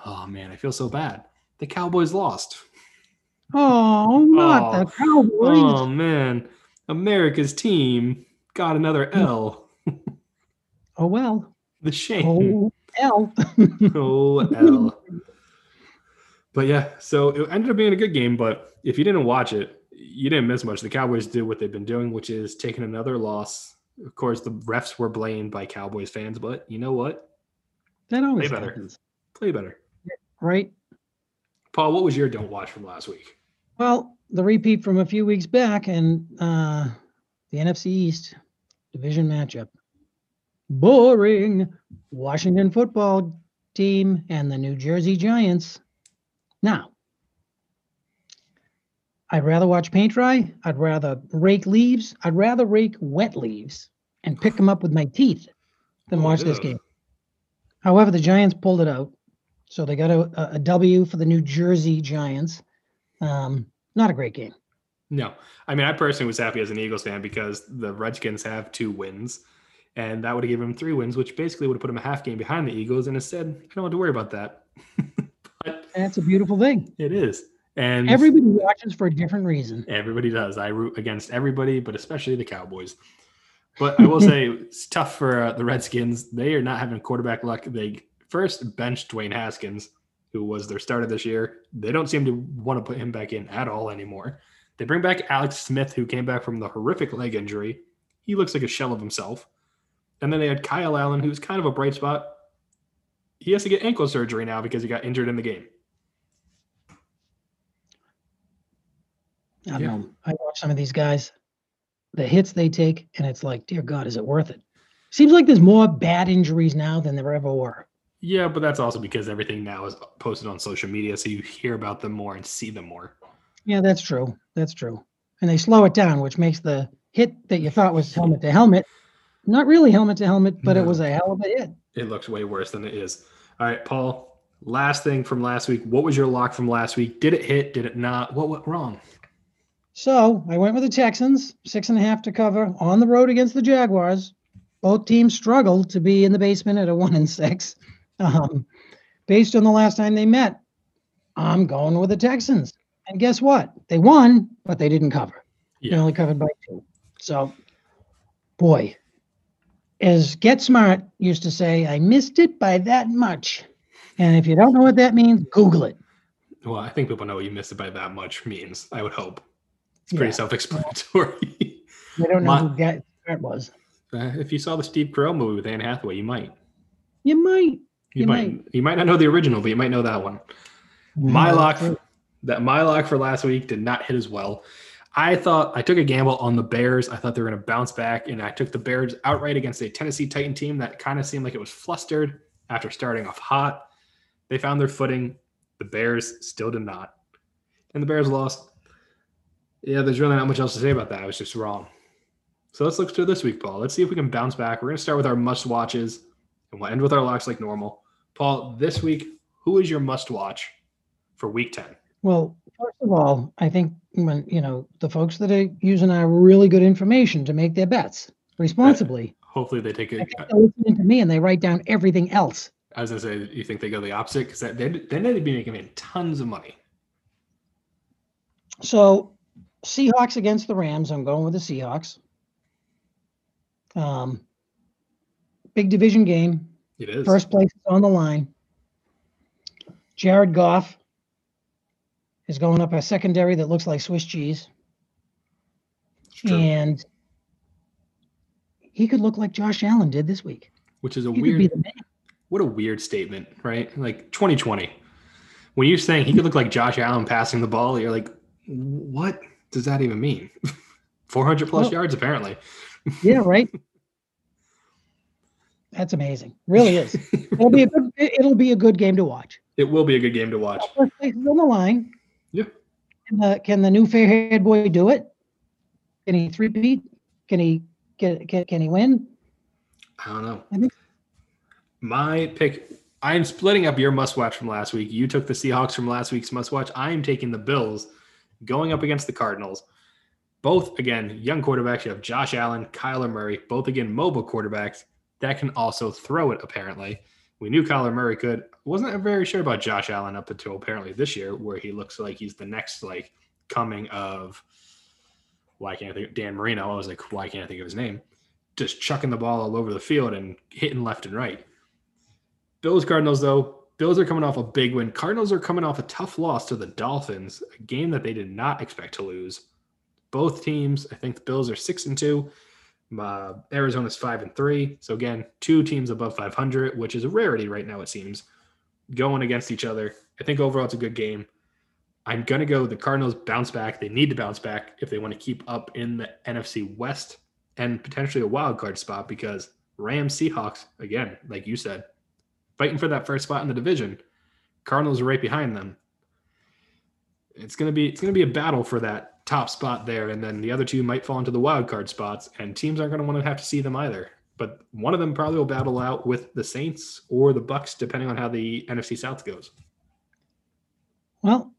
oh man, I feel so bad. The Cowboys lost. Oh, not Oh. the Cowboys. Oh man. America's team got another hmm. L. oh well. The shame. Oh L. Oh, L. But yeah, so it ended up being a good game. But if you didn't watch it, you didn't miss much. The Cowboys did what they've been doing, which is taking another loss. Of course, the refs were blamed by Cowboys fans, but you know what? that always better. happens, Play better. right? Paul, what was your don't watch from last week? Well, the repeat from a few weeks back and uh, the NFC East division matchup. Boring. Washington football team and the New Jersey Giants. Now, I'd rather watch paint dry. I'd rather rake leaves. I'd rather rake wet leaves and pick them up with my teeth than Oh, watch this game. However, the Giants pulled it out. So they got a, a- a W for the New Jersey Giants. Um, not a great game. No, I mean, I personally was happy as an Eagles fan because the Redskins have two wins, and that would have given them three wins, which basically would have put them a half game behind the Eagles. And instead, I don't have to worry about that. but That's a beautiful thing. it is, and Everybody watches for a different reason. Everybody does. I root against everybody, but especially the Cowboys. But I will say it's tough for uh, the Redskins. They are not having quarterback luck. They first benched Dwayne Haskins, who was their starter this year. They don't seem to want to put him back in at all anymore. They bring back Alex Smith, who came back from the horrific leg injury. He looks like a shell of himself. And then they had Kyle Allen, who's kind of a bright spot. He has to get ankle surgery now because he got injured in the game. I don't Yeah. know. I watch some of these guys, the hits they take, and it's like, dear God, is it worth it? Seems like there's more bad injuries now than there ever were. Yeah, but that's also because everything now is posted on social media, so you hear about them more and see them more. Yeah, that's true. That's true. And they slow it down, which makes the hit that you thought was helmet to helmet not really helmet to helmet, but it was a hell of a hit. It looks way worse than it is. All right, Paul. Last thing from last week. What was your lock from last week? Did it hit? Did it not? What went wrong? So I went with the Texans, six and a half to cover on the road against the Jaguars. Both teams struggled to be in the basement at a one and six. Um, based on the last time they met, I'm going with the Texans. And guess what? They won, but they didn't cover. They only covered by two. So, boy, as Get Smart used to say, I missed it by that much. And if you don't know what that means, Google it. Well, I think people know what you missed it by that much means. I would hope it's pretty Yeah. self-explanatory. They don't know who that was. Uh, if you saw the Steve Carell movie with Anne Hathaway, you might. You might. You, You might. might. You might not know the original, but you might know that one. My lock, that my lock for last week did not hit as well. I thought I took a gamble on the Bears. I thought they were going to bounce back, and I took the Bears outright against a Tennessee Titan team that kind of seemed like it was flustered after starting off hot. They found their footing. The Bears still did not, and the Bears lost. Yeah, there's really not much else to say about that. I was just wrong. So let's look to this week, Paul. Let's see if we can bounce back. We're going to start with our must watches, and we'll end with our locks like normal. Paul, this week, who is your must watch for week 10? Well, first of all, I think when you know the folks that are using our really good information to make their bets responsibly, Hopefully, they take it. they're listening to me and they write down everything else. As I was gonna say, you think they go the opposite because they then they'd be making tons of money. So, Seahawks against the Rams. I'm going with the Seahawks. Um, big division game. It is. First place is on the line. Jared Goff is going up a secondary that looks like Swiss cheese, and he could look like Josh Allen did this week. Which is a He weird. What a weird statement, right? Like 2020, when you're saying he could look like Josh Allen passing the ball, you're like, what does that even mean? 400 plus Well- yards, apparently. Yeah, right. That's amazing. Really is. It'll be a good. It'll be a good game to watch. It will be a good game to watch. First place is on the line. Yeah. Can the, can the new fair-haired boy do it? Can he three beat? Can he can, can, can he win? I don't know. I think- My pick. I'm splitting up your must watch from last week. You took the Seahawks from last week's must watch. I am taking the Bills going up against the Cardinals. Both, again, young quarterbacks. You have Josh Allen, Kyler Murray, both, again, mobile quarterbacks that can also throw it, apparently. We knew Kyler Murray could. Wasn't very sure about Josh Allen up until apparently this year, where he looks like he's the next, like, coming of, why can't I think, Dan Marino. I was like, why can't I think of his name? Just chucking the ball all over the field and hitting left and right. Bills Cardinals though, Bills are coming off a big win. Cardinals are coming off a tough loss to the Dolphins, a game that they did not expect to lose. Both teams, I think the Bills are six and two. Uh, Arizona's five and three. So again, two teams above 500, which is a rarity right now. It seems going against each other. I think overall it's a good game. I'm gonna go. The Cardinals bounce back. They need to bounce back if they want to keep up in the NFC West and potentially a wild card spot because Rams Seahawks again, like you said, fighting for that first spot in the division. Cardinals are right behind them. It's gonna be it's gonna be a battle for that top spot there, and then the other two might fall into the wild card spots, and teams aren't gonna want to have to see them either. But one of them probably will battle out with the Saints or the Bucks, depending on how the NFC South goes. Well,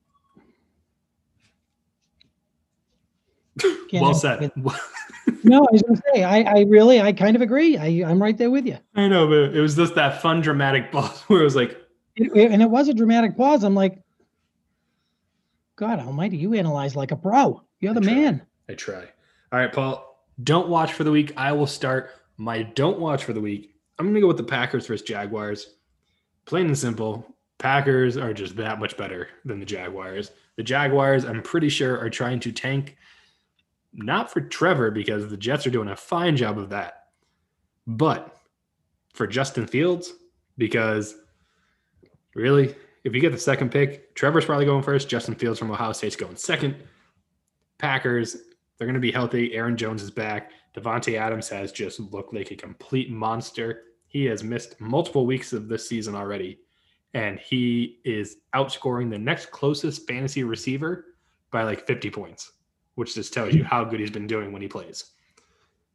Can't well have- said. no, I was going to say, I, I really, I kind of agree. I, I'm right there with you. I know, but it was just that fun dramatic pause where it was like, It- it- and it was a dramatic pause. I'm like, God Almighty, you analyze like a pro. You're the I man. I try. All right, Paul. Don't watch for the week. I will start my don't watch for the week. I'm gonna go with the Packers versus Jaguars. Plain and simple. Packers are just that much better than the Jaguars. The Jaguars, I'm pretty sure, are trying to tank not for Trevor because the Jets are doing a fine job of that, but for Justin Fields because really, if you get the second pick, Trevor's probably going first. Justin Fields from Ohio State's going second. Packers, they're going to be healthy. Aaron Jones is back. Davante Adams has just looked like a complete monster. He has missed multiple weeks of this season already, and he is outscoring the next closest fantasy receiver by like 50 points, which just tells you how good he's been doing when he plays.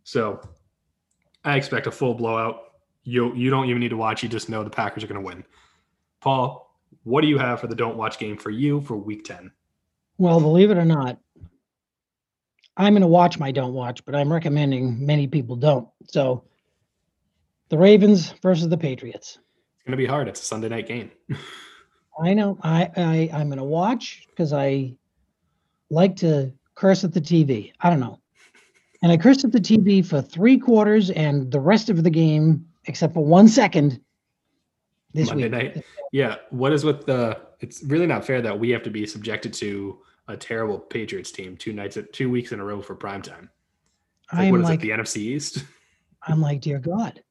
So I expect a full blowout. You you don't even need to watch. You just know the Packers are going to win. Paul, what do you have for the don't watch game for you for week 10? Well, believe it or not, I'm going to watch my don't watch, but I'm recommending many people don't. So the Ravens versus the Patriots. It's going to be hard. It's a Sunday night game. I know I, I I'm going to watch because I like to curse at the TV. I don't know. And I cursed at the TV for three quarters and the rest of the game, except for one second this Monday week. night. Yeah. What is with the? It's really not fair that we have to be subjected to a terrible Patriots team two nights, at two weeks in a row for prime time. Like, I'm what is like, it? The NFC East. I'm like, dear God,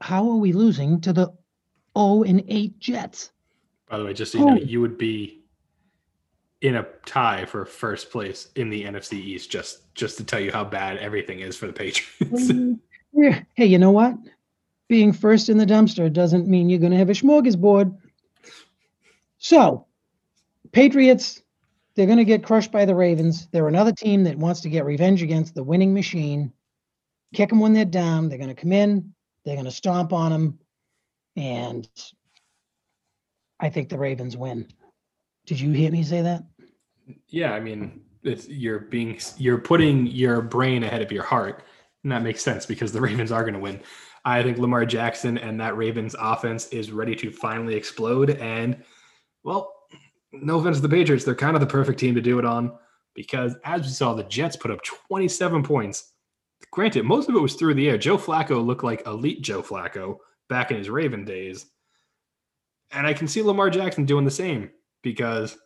how are we losing to the 0 and 8 Jets? By the way, just so you know, oh. you would be in a tie for first place in the NFC East. Just just to tell you how bad everything is for the Patriots. Hey, you know what? Being first in the dumpster doesn't mean you're going to have a smorgasbord. So, Patriots, they're going to get crushed by the Ravens. They're another team that wants to get revenge against the winning machine. Kick them when they're down. They're going to come in. They're going to stomp on them, and I think the Ravens win. Did you hear me say that? Yeah, I mean, it's you're being you're putting your brain ahead of your heart, and that makes sense because the Ravens are going to win. I think Lamar Jackson and that Ravens offense is ready to finally explode. And well, no offense to the Patriots, they're kind of the perfect team to do it on because as we saw, the Jets put up 27 points. Granted, most of it was through the air. Joe Flacco looked like elite Joe Flacco back in his Raven days. And I can see Lamar Jackson doing the same because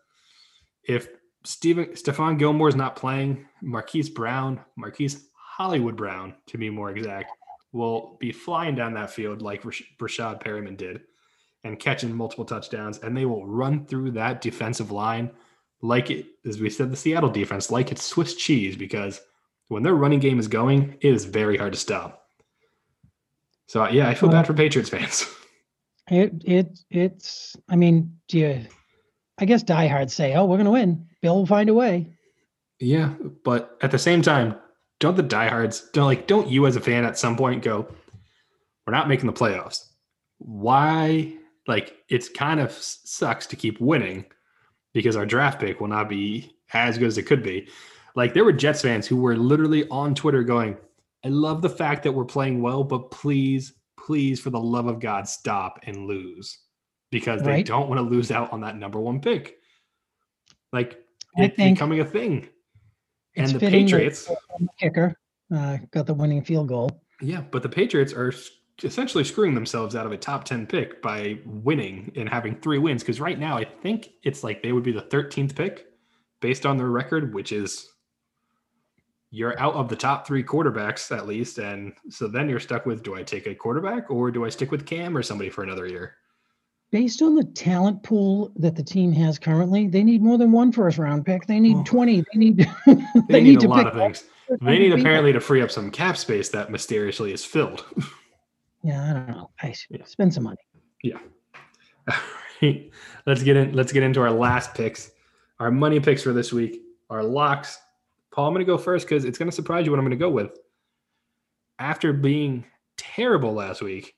if Stephen Stephon Gilmore is not playing, Marquise Brown, Marquise Hollywood Brown, to be more exact, will be flying down that field like Rash- Rashad Perriman did and catching multiple touchdowns. And they will run through that defensive line like it, as we said, the Seattle defense, like it's Swiss cheese because when their running game is going, it is very hard to stop. So, yeah, I feel bad for Patriots fans. It it it's. I mean, do you? I guess diehards say, "Oh, we're going to win. Bill will find a way." Yeah, but at the same time, don't the diehards don't like don't you as a fan at some point go, we're not making the playoffs. Why? Like it's kind of sucks to keep winning because our draft pick will not be as good as it could be. Like there were Jets fans who were literally on Twitter going, I love the fact that we're playing well, but please, please, for the love of God, stop and lose because they Right. don't want to lose out on that number one pick. Like it's becoming a thing. And the Patriots, the kicker uh, got the winning field goal. yeah, but the Patriots are essentially screwing themselves out of a top 10 pick by winning and having three wins. Because right now, I think it's like they would be the 13th pick based on their record, which is you're out of the top three quarterbacks at least. And so then you're stuck with do I take a quarterback or do I stick with Cam or somebody for another year? Based on the talent pool that the team has currently, they need more than one first round pick. They need Oh. 20. They need They, they, need, need, a to lot of things. They need apparently to free up some cap space that mysteriously is filled. Yeah, I don't know. I s- Yeah. spend some money. All right. Let's get in. Let's get into our last picks, our money picks for this week, our locks. Paul, I'm going to go first because it's going to surprise you what I'm going to go with. After being terrible last week,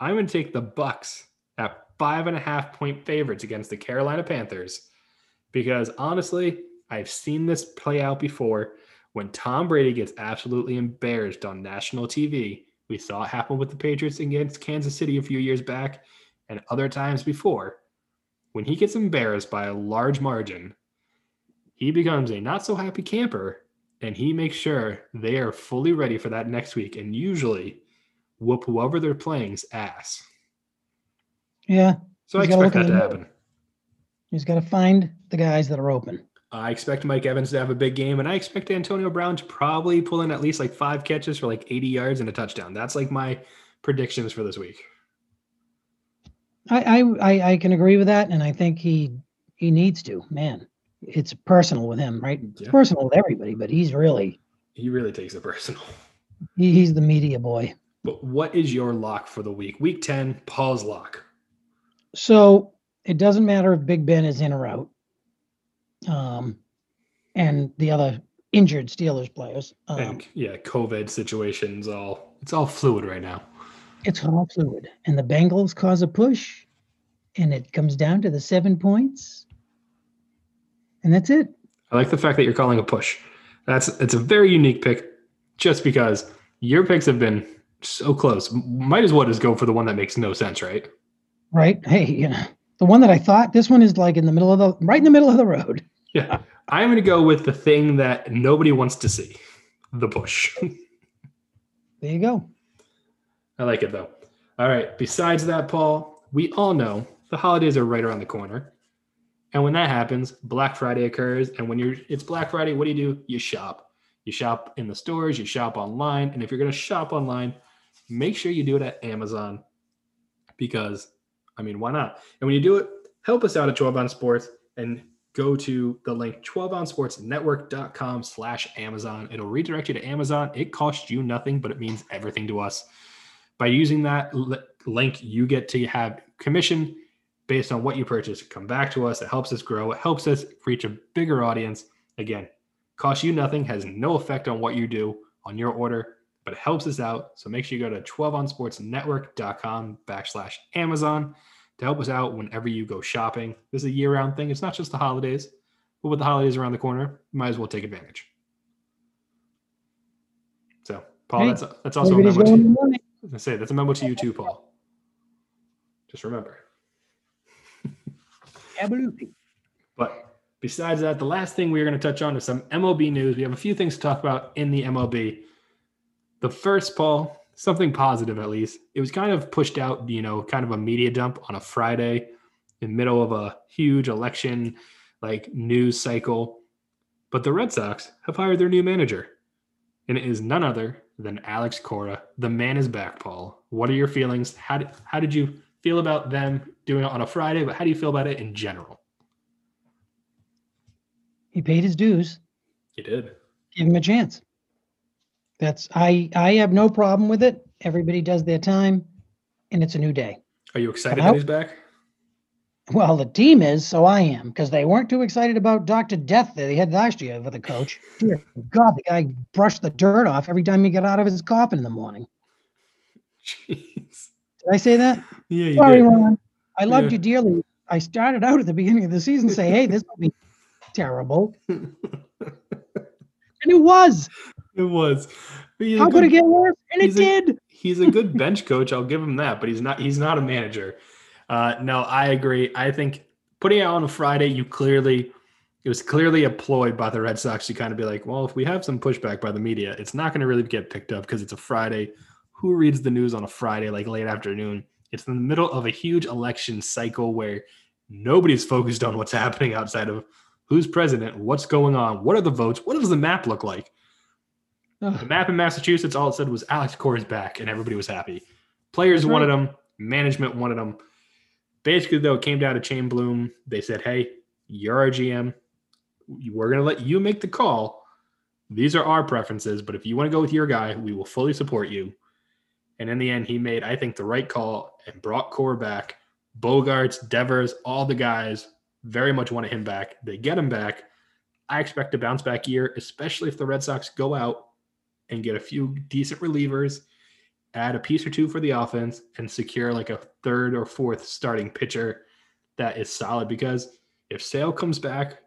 I'm going to take the Bucks at five and a half point favorites against the Carolina Panthers because honestly, I've seen this play out before. When Tom Brady gets absolutely embarrassed on national TV, we saw it happen with the Patriots against Kansas City a few years back and other times before, when he gets embarrassed by a large margin, he becomes a not so happy camper and he makes sure they are fully ready for that next week and usually whoop whoever they're playing's ass. Yeah, So I expect that to happen. he's got to find the guys that are open. I expect Mike Evans to have a big game, and I expect Antonio Brown to probably pull in at least like five catches for like 80 yards and a touchdown. That's like my predictions for this week. I, I I I can agree with that, and I think he he needs to. Man, it's personal with him, right? It's Yeah. personal with everybody, but he's really He really takes it personal. he, he's the media boy. But what is your lock for the week? Week 10, Paul's lock. So it doesn't matter if Big Ben is in or out, um, and the other injured Steelers players. Um, and yeah, COVID situations all it's all fluid right now. it's all fluid, and the Bengals cause a push, and it comes down to the seven points, and that's it. I like the fact that you're calling a push. That's it's a very unique pick, just because your picks have been so close. Might as well just go for the one that makes no sense, right? Right? Hey, you know, the one that I thought this one is like in the middle of the right in the middle of the road. Yeah. I'm going to go with the thing that nobody wants to see the push. There you go. I like it though. All right. Besides that, Paul, we all know the holidays are right around the corner. And when that happens, Black Friday occurs. And when you're it's Black Friday, what do you do? You shop. You shop in the stores, you shop online. And if you're going to shop online, make sure you do it at Amazon because, I mean, why not? And when you do it, help us out at 12oz Sports and go to the link 12ouncesportsnetwork.com slash Amazon. It'll redirect you to Amazon. It costs you nothing, but it means everything to us. By using that li- link, you get to have commission based on what you purchase. Come back to us. It helps us grow. It helps us reach a bigger audience. Again, costs you nothing, has no effect on what you do on your order, but it helps us out. So make sure you go to 12ouncesportsnetwork.com backslash Amazon to help us out whenever you go shopping. This is a year round thing. It's not just the holidays, but with the holidays around the corner, you might as well take advantage. So, Paul, Hey, that's that's also a memo to you. I was gonna say that's a memo to you too, Paul. Just remember. Absolutely. But besides that, the last thing we're going to touch on is some MLB news. We have a few things to talk about in the MLB. The first, Paul, something positive at least. It was kind of pushed out, you know, kind of a media dump on a Friday in middle of a huge election like news cycle. But the Red Sox have hired their new manager. And it is none other than Alex Cora. The man is back, Paul. What are your feelings? How did, how did you feel about them doing it on a Friday? But how do you feel about it in general? He paid his dues. He did. Give him a chance. That's I I have no problem with it. Everybody does their time, and it's a new day. Are you excited that he's back? Well, the team is, so I am, because they weren't too excited about Doctor Death that they had last year with the coach. Dear God, the guy brushed the dirt off every time he got out of his coffin in the morning. Jeez. Did I say that? Yeah, you Sorry, did. Ron. I loved Yeah. you dearly. I started out at the beginning of the season say, "Hey, this will be terrible," and it was. It was. But he's a How could it get worse? And it a- did. he's a good bench coach. I'll give him that, but he's not. He's not a manager. Uh, no, I agree. I think putting it out on a Friday, you clearly it was clearly a ploy by the Red Sox to kind of be like, well, if we have some pushback by the media, it's not going to really get picked up because it's a Friday. Who reads the news on a Friday, like late afternoon? It's in the middle of a huge election cycle where nobody's focused on what's happening outside of who's president, what's going on, what are the votes, what does the map look like? The map in Massachusetts, all it said was Alex Cora is back, and everybody was happy. Players That's wanted right. him, management wanted him. Basically, though, it came down to Chaim Bloom. They said, "Hey, you're our GM. We're going to let you make the call. These are our preferences, but if you want to go with your guy, we will fully support you." And in the end, he made, I think, the right call and brought Cora back. Bogaerts, Devers, all the guys very much wanted him back. They get him back. I expect a bounce back year, especially if the Red Sox go out and get a few decent relievers, add a piece or two for the offense, and secure like a third or fourth starting pitcher that is solid. Because if Sale comes back,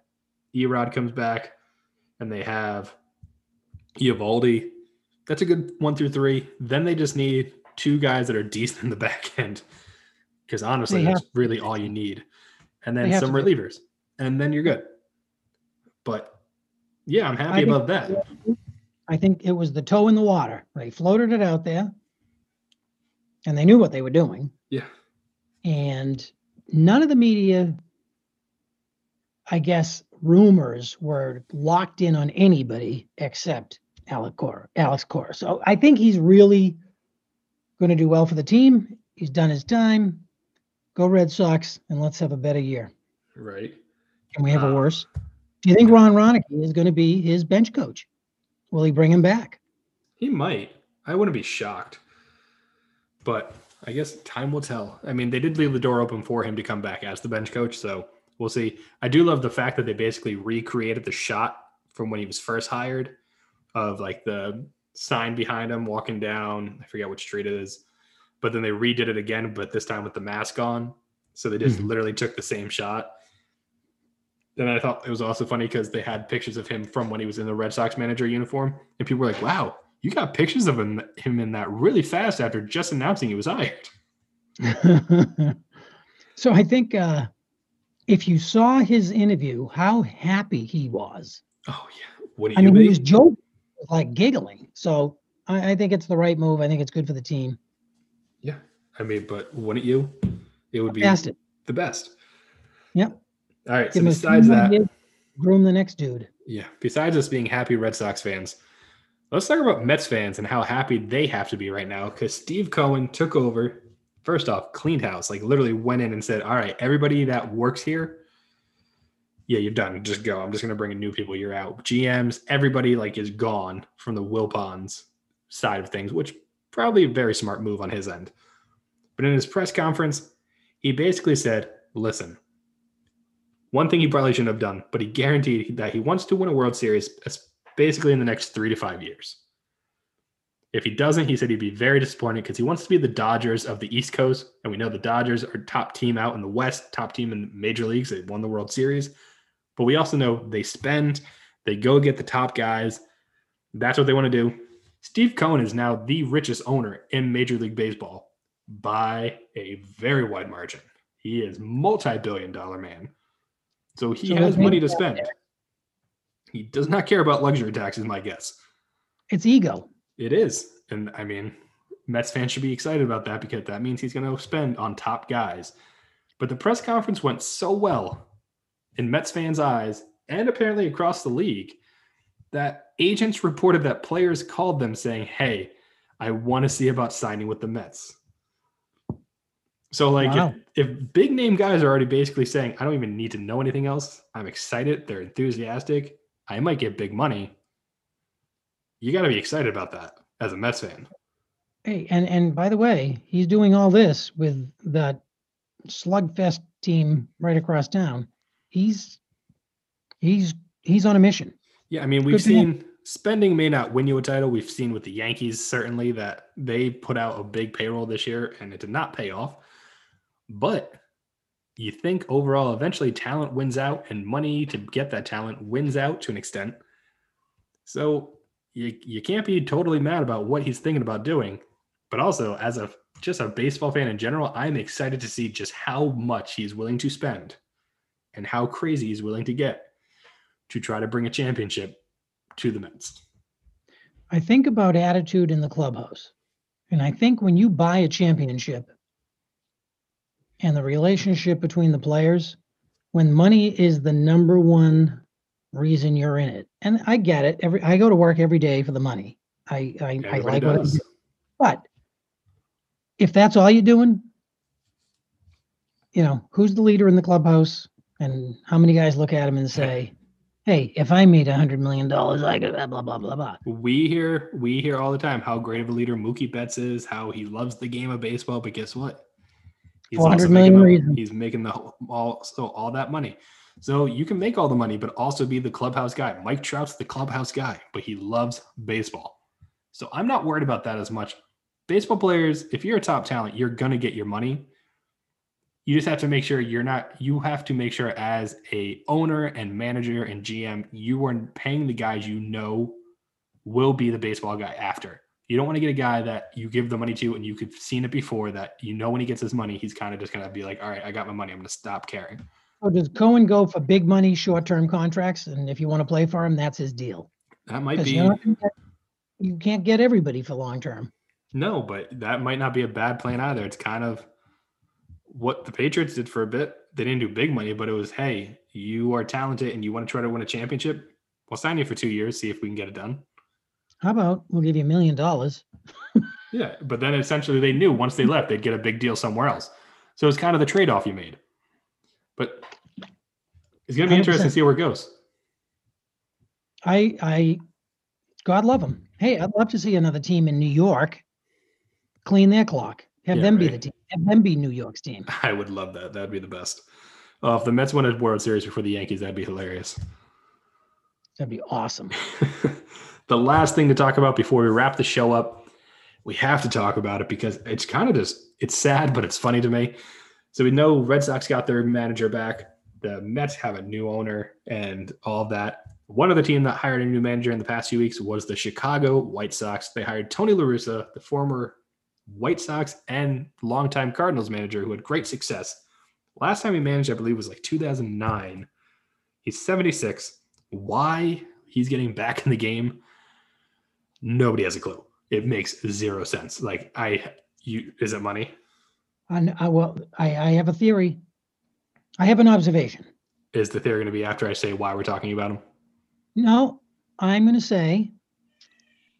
E-Rod comes back, and they have Eovaldi, that's a good one through three. Then they just need two guys that are decent in the back end. Because honestly, They that's really all you need. And then some relievers. And then you're good. But yeah, I'm happy I about that. I think it was the toe in the water. They floated it out there, and they knew what they were doing. Yeah. And none of the media, I guess, rumors were locked in on anybody except Alex Cora. Alex Cora. So I think he's really going to do well for the team. He's done his time. Go Red Sox, and let's have a better year. Right. Can we have Uh, a worse? Do you think Ron Roenicke is going to be his bench coach? Will he bring him back? He might. I wouldn't be shocked. But I guess time will tell. I mean, they did leave the door open for him to come back as the bench coach, so we'll see. I do love the fact that they basically recreated the shot from when he was first hired of like the sign behind him walking down. I forget which street it is. But then they redid it again, but this time with the mask on. So they just Mhm. literally took the same shot. Then I thought it was also funny because they had pictures of him from when he was in the Red Sox manager uniform, and people were like, "Wow, you got pictures of him him in that really fast after just announcing he was hired." so I think uh, if you saw his interview, how happy he was. Oh yeah. What do I you mean, be? he was joking, like giggling. So I, I think it's the right move. I think it's good for the team. yeah. I mean, but wouldn't you? It would be the best. Yep. All right. Give few besides that, groom the next dude. yeah. Besides us being happy Red Sox fans, let's talk about Mets fans and how happy they have to be right now because Steve Cohen took over. First off, cleaned house. Like literally went in and said, "All right, everybody that works here, yeah, you're done. Just go. I'm just gonna bring in new people. You're out. GMs, everybody like is gone from the Wilpons side of things, which probably a very smart move on his end. But in his press conference, he basically said, "Listen, one thing he probably shouldn't have done, but he guaranteed that he wants to win a World Series, basically in the next three to five years. If he doesn't, he said he'd be very disappointed because he wants to be the Dodgers of the East Coast, and we know the Dodgers are top team out in the West, top team in major leagues. They won the World Series, but we also know they spend, they go get the top guys. That's what they want to do. Steve Cohen is now the richest owner in Major League Baseball by a very wide margin. He is multi-billion dollar man. So he So has money to spend. He does not care about luxury tax, is my guess. It's ego. It is. And I mean, Mets fans should be excited about that because that means he's going to spend on top guys. But the press conference went so well in Mets fans' eyes and apparently across the league that agents reported that players called them saying, Hey, I want to see about signing with the Mets. So, like, Wow. if, if big name guys are already basically saying, I don't even need to know anything else, I'm excited, they're enthusiastic, I might get big money, you got to be excited about that as a Mets fan. Hey, and and by the way, he's doing all this with that slugfest team right across town. He's he's he's on a mission. Yeah, I mean, we've Good seen spending may not win you a title. We've seen with the Yankees certainly that they put out a big payroll this year and it did not pay off. But you think overall, eventually talent wins out and money to get that talent wins out to an extent. So you, you can't be totally mad about what he's thinking about doing. But also, as a just a baseball fan in general, I'm excited to see just how much he's willing to spend and how crazy he's willing to get to try to bring a championship to the Mets. I think about attitude in the clubhouse. And I think when you buy a championship and the relationship between the players, when money is the number one reason you're in it. And I get it. Every I go to work every day for the money. I I, I like what I does. do. But if that's all you're doing, you know, who's the leader in the clubhouse and how many guys look at him and say, Hey, if I made a hundred million dollars, I could blah blah blah blah blah. We hear we hear all the time how great of a leader Mookie Betts is, how he loves the game of baseball. But guess what? He's 400 making the, he's making the all so all that money. So you can make all the money, but also be the clubhouse guy. Mike Trout's the clubhouse guy, but he loves baseball. So I'm not worried about that as much. Baseball players, if you're a top talent, you're gonna get your money. You just have to make sure you're not. You have to make sure as a owner and manager and GM, you are paying the guys you know will be the baseball guy after. You don't want to get a guy that you give the money to and you could seen it before that you know when he gets his money, he's kind of just gonna be like, all right, I got my money, I'm gonna stop caring. So does Cohen go for big money, short-term contracts? And if you want to play for him, that's his deal. That might be gonna get- you can't get everybody for long-term. no, but that might not be a bad plan either. It's kind of what the Patriots did for a bit. They didn't do big money, but it was, hey, you are talented and you want to try to win a championship. We'll sign you for two years, see if we can get it done. How about we'll give you a million dollars? Yeah, but then essentially they knew once they left, they'd get a big deal somewhere else. So it's kind of the trade off you made. But it's going to be interesting to see where it goes. I, I, God love them. Hey, I'd love to see another team in New York clean their clock. Have Yeah, them be the team. Have them be New York's team. I would love that. That'd be the best. Uh, if the Mets win a World Series before the Yankees, that'd be hilarious. That'd be awesome. the last thing to talk about before we wrap the show up, we have to talk about it because it's kind of just it's sad, but it's funny to me. So we know Red Sox got their manager back. The Mets have a new owner and all of that. One other team that hired a new manager in the past few weeks was the Chicago White Sox. They hired Tony La Russa, the former White Sox and longtime Cardinals manager who had great success Last time he managed, I believe, was like 2009. He's 76. Why he's getting back in the game? Nobody has a clue. It makes zero sense. Like I, you is it money? I, I well, I, I have a theory. I have an observation. Is the theory going to be after I say why we're talking about him? No, I'm going to say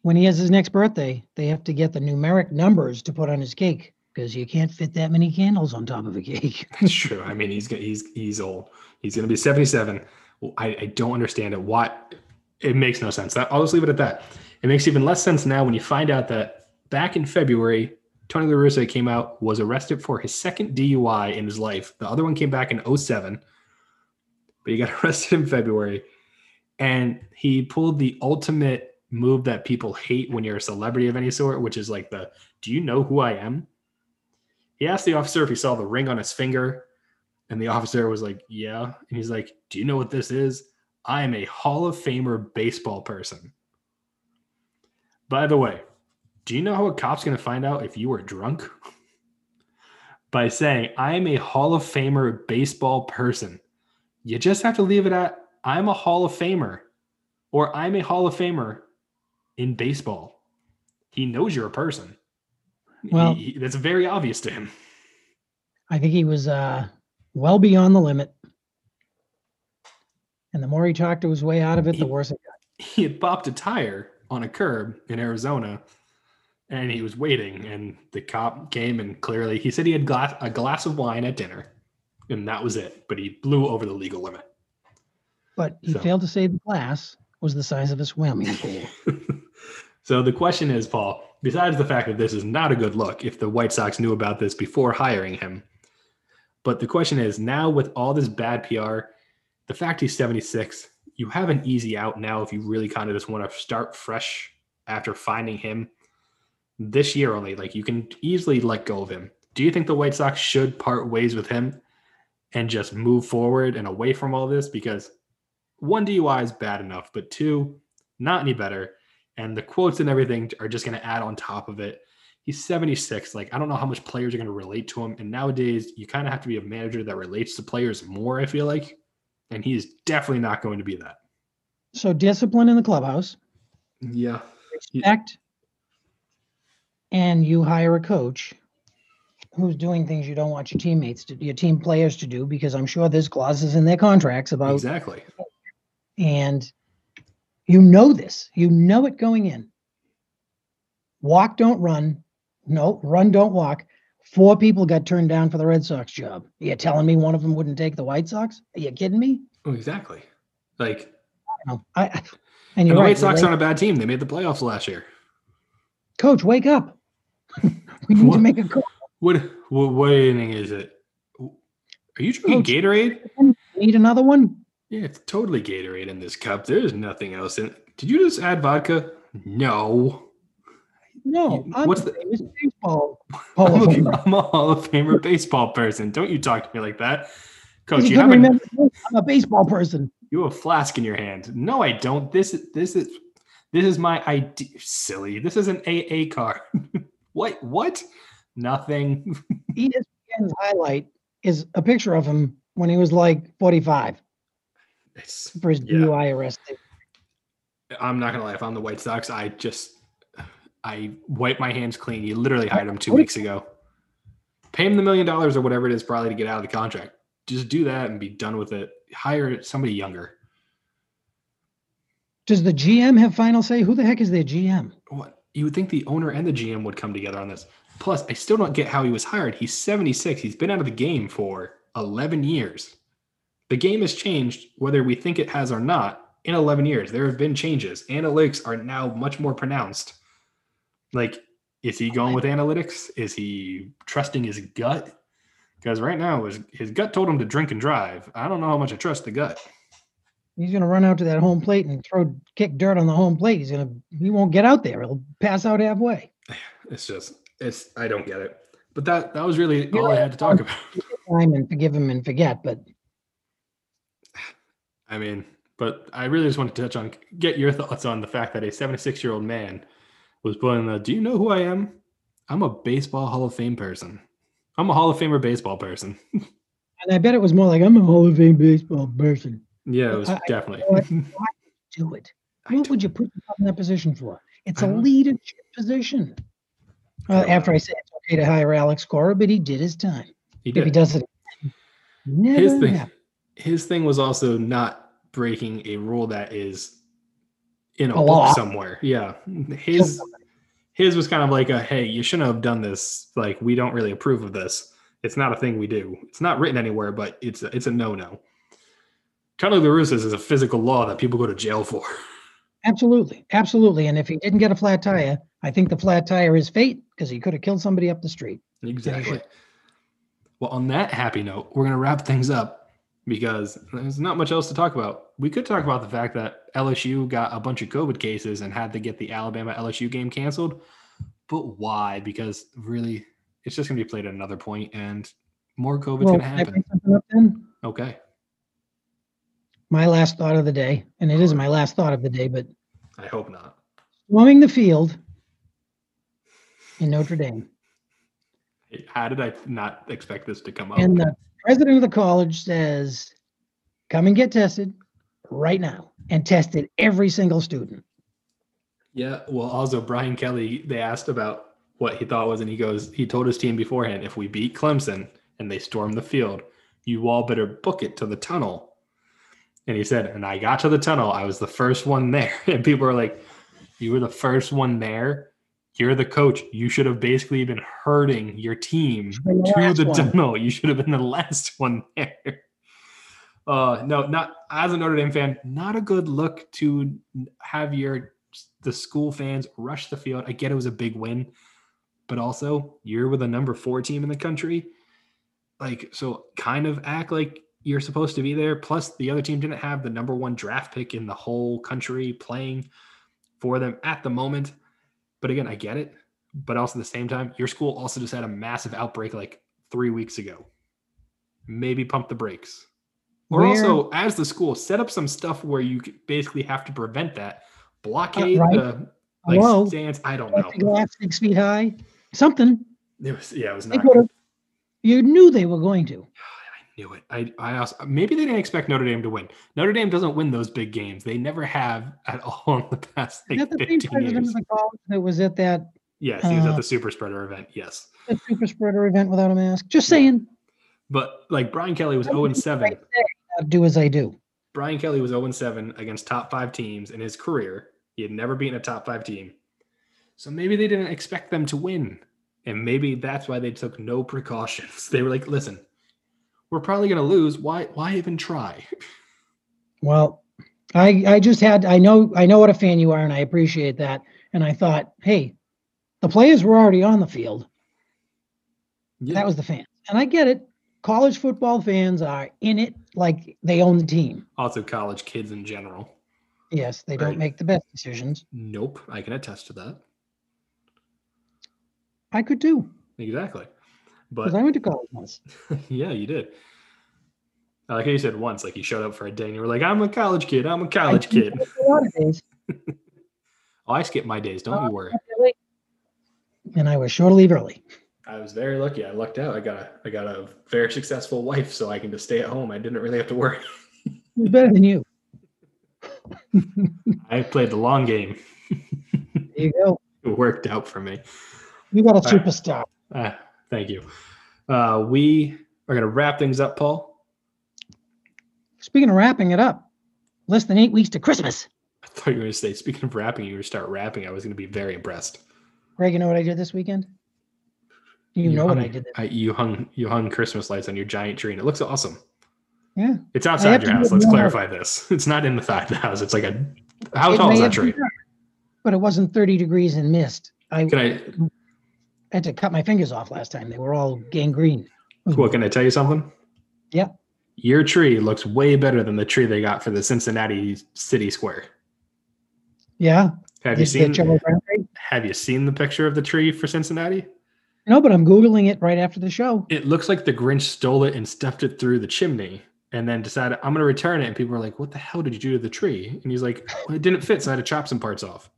when he has his next birthday, they have to get the numeric numbers to put on his cake because you can't fit that many candles on top of a cake. That's true. I mean, he's he's he's old. He's going to be 77. I, I don't understand it. Why? It makes no sense. I'll just leave it at that. It makes even less sense now when you find out that back in February, Tony La Russa came out, was arrested for his second DUI in his life. The other one came back in 07, but he got arrested in February. And he pulled the ultimate move that people hate when you're a celebrity of any sort, which is like the do you know who I am? He asked the officer if he saw the ring on his finger. And the officer was like, Yeah. And he's like, Do you know what this is? I am a Hall of Famer baseball person. By the way, do you know how a cop's going to find out if you were drunk? By saying, I am a Hall of Famer baseball person. You just have to leave it at, I'm a Hall of Famer or I'm a Hall of Famer in baseball. He knows you're a person. Well, he, he, that's very obvious to him. I think he was uh, well beyond the limit. And the more he talked his way out of it, He- the worse it got. He had popped a tire on a curb in Arizona and he was waiting and the cop came and clearly he said he had glass, a glass of wine at dinner and that was it but he blew over the legal limit But he So- failed to say the glass was the size of a swimming pool. so the question is paul besides the fact that this is not a good look if the white sox knew about this before hiring him but the question is now with all this bad pr the fact he's 76 you have an easy out now if you really kind of just want to start fresh after finding him. This year only like you can easily let go of him. Do you think the white sox should part ways with him and just move forward and away from all this? Because one dui is bad enough but two not any better. And the quotes and everything are just going to add on top of it. He's 76 like i don't know how much players are going to relate to him. And nowadays you kind of have to be a manager that relates to players more i feel like and he's definitely not going to be that so discipline in the clubhouse, yeah respect, and you hire a coach who's doing things you don't want your teammates to, your team players to do, because I'm sure there's clauses in their contracts about, exactly and you know this, you know it going in. Walk, don't run. No, run, don't walk. Four people got turned down for the Red Sox job. You're telling me one of them wouldn't take the White Sox? Are you kidding me? oh, exactly like No, I, I- and and the right. white sox aren't a bad team they made the playoffs last year Coach, wake up. we need What? to make a call. what what, what inning is it are you drinking Coach. gatorade Need another one? Yeah, it's totally Gatorade in this cup. There's nothing else in it. Did you just add vodka? No. No. What's the- baseball I'm a. I'm a Hall of Famer baseball person. Don't you talk to me like that. Coach, you have, a, remember this. I'm a baseball person. you have a flask in your hand. No, I don't. This is this is this is my ID. Silly. This is an AA card. what? What? Nothing. ESPN's highlight is a picture of him when he was like 45 It's, for his Yeah. DUI arrest. I'm not gonna lie. If I'm the White Sox, I just I wipe my hands clean. You literally hired him two weeks ago. Pay him the million dollars or whatever it is, probably to get out of the contract. Just do that and be done with it. Hire somebody younger. Does the GM have final say? Who the heck is their GM? What you would think the owner and the GM would come together on this. Plus, I still don't get how he was hired. He's 76. He's been out of the game for 11 years. The game has changed, whether we think it has or not. In 11 years, there have been changes. Analytics are now much more pronounced. Like, is he going with analytics? Is he trusting his gut? Because right now, his, his gut told him to drink and drive. I don't know how much I trust the gut. He's going to run out to that home plate and throw kick dirt on the home plate. He's going to he won't get out there. He'll pass out halfway. It's just, it's, I don't get it. But that that was really You're all I had to talk about. Time and forgive him and forget, but I mean, but I really just wanted to touch on get your thoughts on the fact that a 76 year old man was putting the uh, Do you know who I am? I'm a baseball Hall of Fame person. I'm a Hall of Famer baseball person. And I bet it was more like I'm a Hall of Fame baseball person. Yeah, it was I- I- definitely. what? Do it. I What would you put yourself in that position for? It's a leadership position. Well, uh, after. I said it's okay to hire Alex Cora, but he did his time. he If he does it, His thing, his thing was also not breaking a rule that is in a, A book law. somewhere. Yeah, his his was kind of like a hey, you shouldn't have done this. Like we don't really approve of this. It's not a thing we do. It's not written anywhere, but it's a, it's a no no. Charlie La Russa's is a physical law that people go to jail for. Absolutely, absolutely. And if he didn't get a flat tire, I think the flat tire is fate because he could have killed somebody up the street. Exactly. Well, on that happy note, we're going to wrap things up because there's not much else to talk about. We could talk about the fact that LSU got a bunch of COVID cases and had to get the Alabama LSU game canceled. But why? Because really, it's just going to be played at another point and more COVID's Well, going to happen. up? Okay. My last thought of the day, and it is my last thought of the day, but I hope not. swarming the field in Notre Dame. How did I not expect this to come up? And the president of the college says, come and get tested right now and tested every single student. Yeah, well, also Brian Kelly, they asked about what he thought was, and he goes, he told his team beforehand, if we beat Clemson and they storm the field, you all better book it to the tunnel. And he said, and I got to the tunnel, I was the first one there, and people are like, you were the first one there. You're the coach. You should have basically been hurting your team the to the one. tunnel. You should have been the last one there. Uh, no, not as a Notre Dame fan, not a good look to have your the school fans rush the field. I get it was a big win, but also you're with a number four team in the country. Like, so kind of act like you're supposed to be there. Plus, the other team didn't have the number one draft pick in the whole country playing for them at the moment. But again, I get it. But also at the same time, your school also just had a massive outbreak like three weeks ago. Maybe pump the brakes. Or Where- also, as the school, set up some stuff where you basically have to prevent that. Blockade uh, right. the like Hello? stands. I don't know. Plexiglass six feet high, something. It was yeah, it was not. You knew they were going to. Knew it. I I also maybe they didn't expect Notre Dame to win. Notre Dame doesn't win those big games. They never have at all in the past like that the same 15 president years. of the college that was at that, Yes, he was at uh, the super spreader event. Yes. that super spreader event without a mask? Just Yeah. saying. But like Brian Kelly was I 0 and wouldn't 7. quite say, uh, Do as I do. Brian Kelly was 0 and 7 against top five teams in his career. He had never beaten a top five team. So maybe they didn't expect them to win. And maybe that's why they took no precautions. They were like, listen, we're probably gonna lose. Why why even try? Well, I I just had I know I know what a fan you are, and I appreciate that. And I thought, hey, the players were already on the field. Yeah. That was the fans, and I get it. College football fans are in it like they own the team. also college kids in general. Yes, they Right. don't make the best decisions. Nope, I can attest to that. I could do. Exactly. Because But I went to college once. yeah, you did. I like you said once, like you showed up for a day and you were like, I'm a college kid, I'm a college kid. A lot of days, Oh, I skip my days, don't you worry. and I was sure to leave early. I was very lucky. I lucked out. I got a I got a very successful wife, so I can just stay at home. I didn't really have to worry. Better than you. I played the long game. There you go. it worked out for me. You got a superstar. Ah, thank you. Uh, we are going to wrap things up, Paul. Speaking of wrapping it up, less than eight weeks to Christmas. I thought you were going to say, speaking of wrapping, you were to start rapping. I was going to be very impressed. Greg, you know what I did this weekend? You, know hung, what I did. This. I, you hung you hung Christmas lights on your giant tree, and it looks awesome. Yeah. It's outside your house. Let's more. clarify this. It's not in the side of the house. It's like a how tall is that tree? But it wasn't 30 degrees and mist. I Can I? Had to cut my fingers off last time. They were all gangrene. What can I tell you something? Yeah. Your tree looks way better than the tree they got for the Cincinnati City Square. Yeah. Have you seen? Charlie Brown tree? Have you seen the picture of the tree for Cincinnati? No, but I'm Googling it right after the show. It looks like the Grinch stole it and stuffed it through the chimney, and then decided I'm going to return it. And people were like, "What the hell did you do to the tree?" And he's like, well, "It didn't fit, so I had to chop some parts off."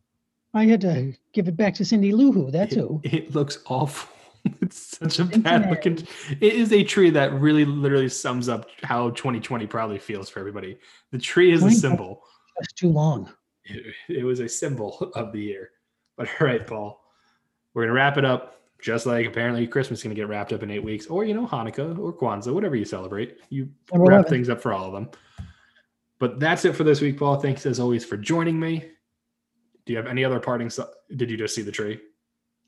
I had to give it back to Cindy Lou Who. That's It, who. it looks awful. it's such a bad looking. It is a tree that really, literally sums up how 2020 probably feels for everybody. The tree is a symbol. That's too long. It, it was a symbol of the year. But all right, Paul, we're gonna wrap it up. Just like apparently Christmas is gonna get wrapped up in eight weeks, or you know Hanukkah or Kwanzaa, whatever you celebrate, you wrap things up for all of them. But that's it for this week, Paul. Thanks as always for joining me. Do you have any other parting? Did you just see the tree?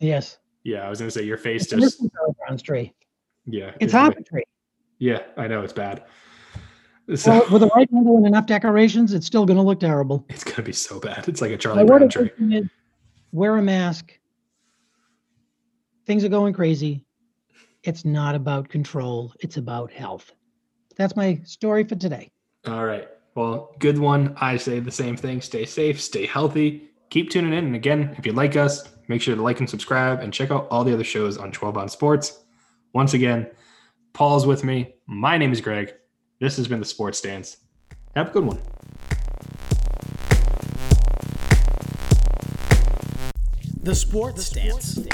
Yes. Yeah, I was gonna say your face It's just tree. yeah. It's half a tree. Yeah, I know it's bad. So Well, with the right angle and enough decorations, it's still going to look terrible. it's gonna be so bad. It's like a Charlie Brown tree. is wear a mask. Things are going crazy. It's not about control, it's about health. That's my story for today. All right. Well, good one. I say the same thing. Stay safe, stay healthy. Keep tuning in. And again, if you like us, make sure to like and subscribe and check out all the other shows on 12oz Sports. Once again, Paul's with me. My name is Greg. This has been the Sports Stance. Have a good one. The Sports Stance.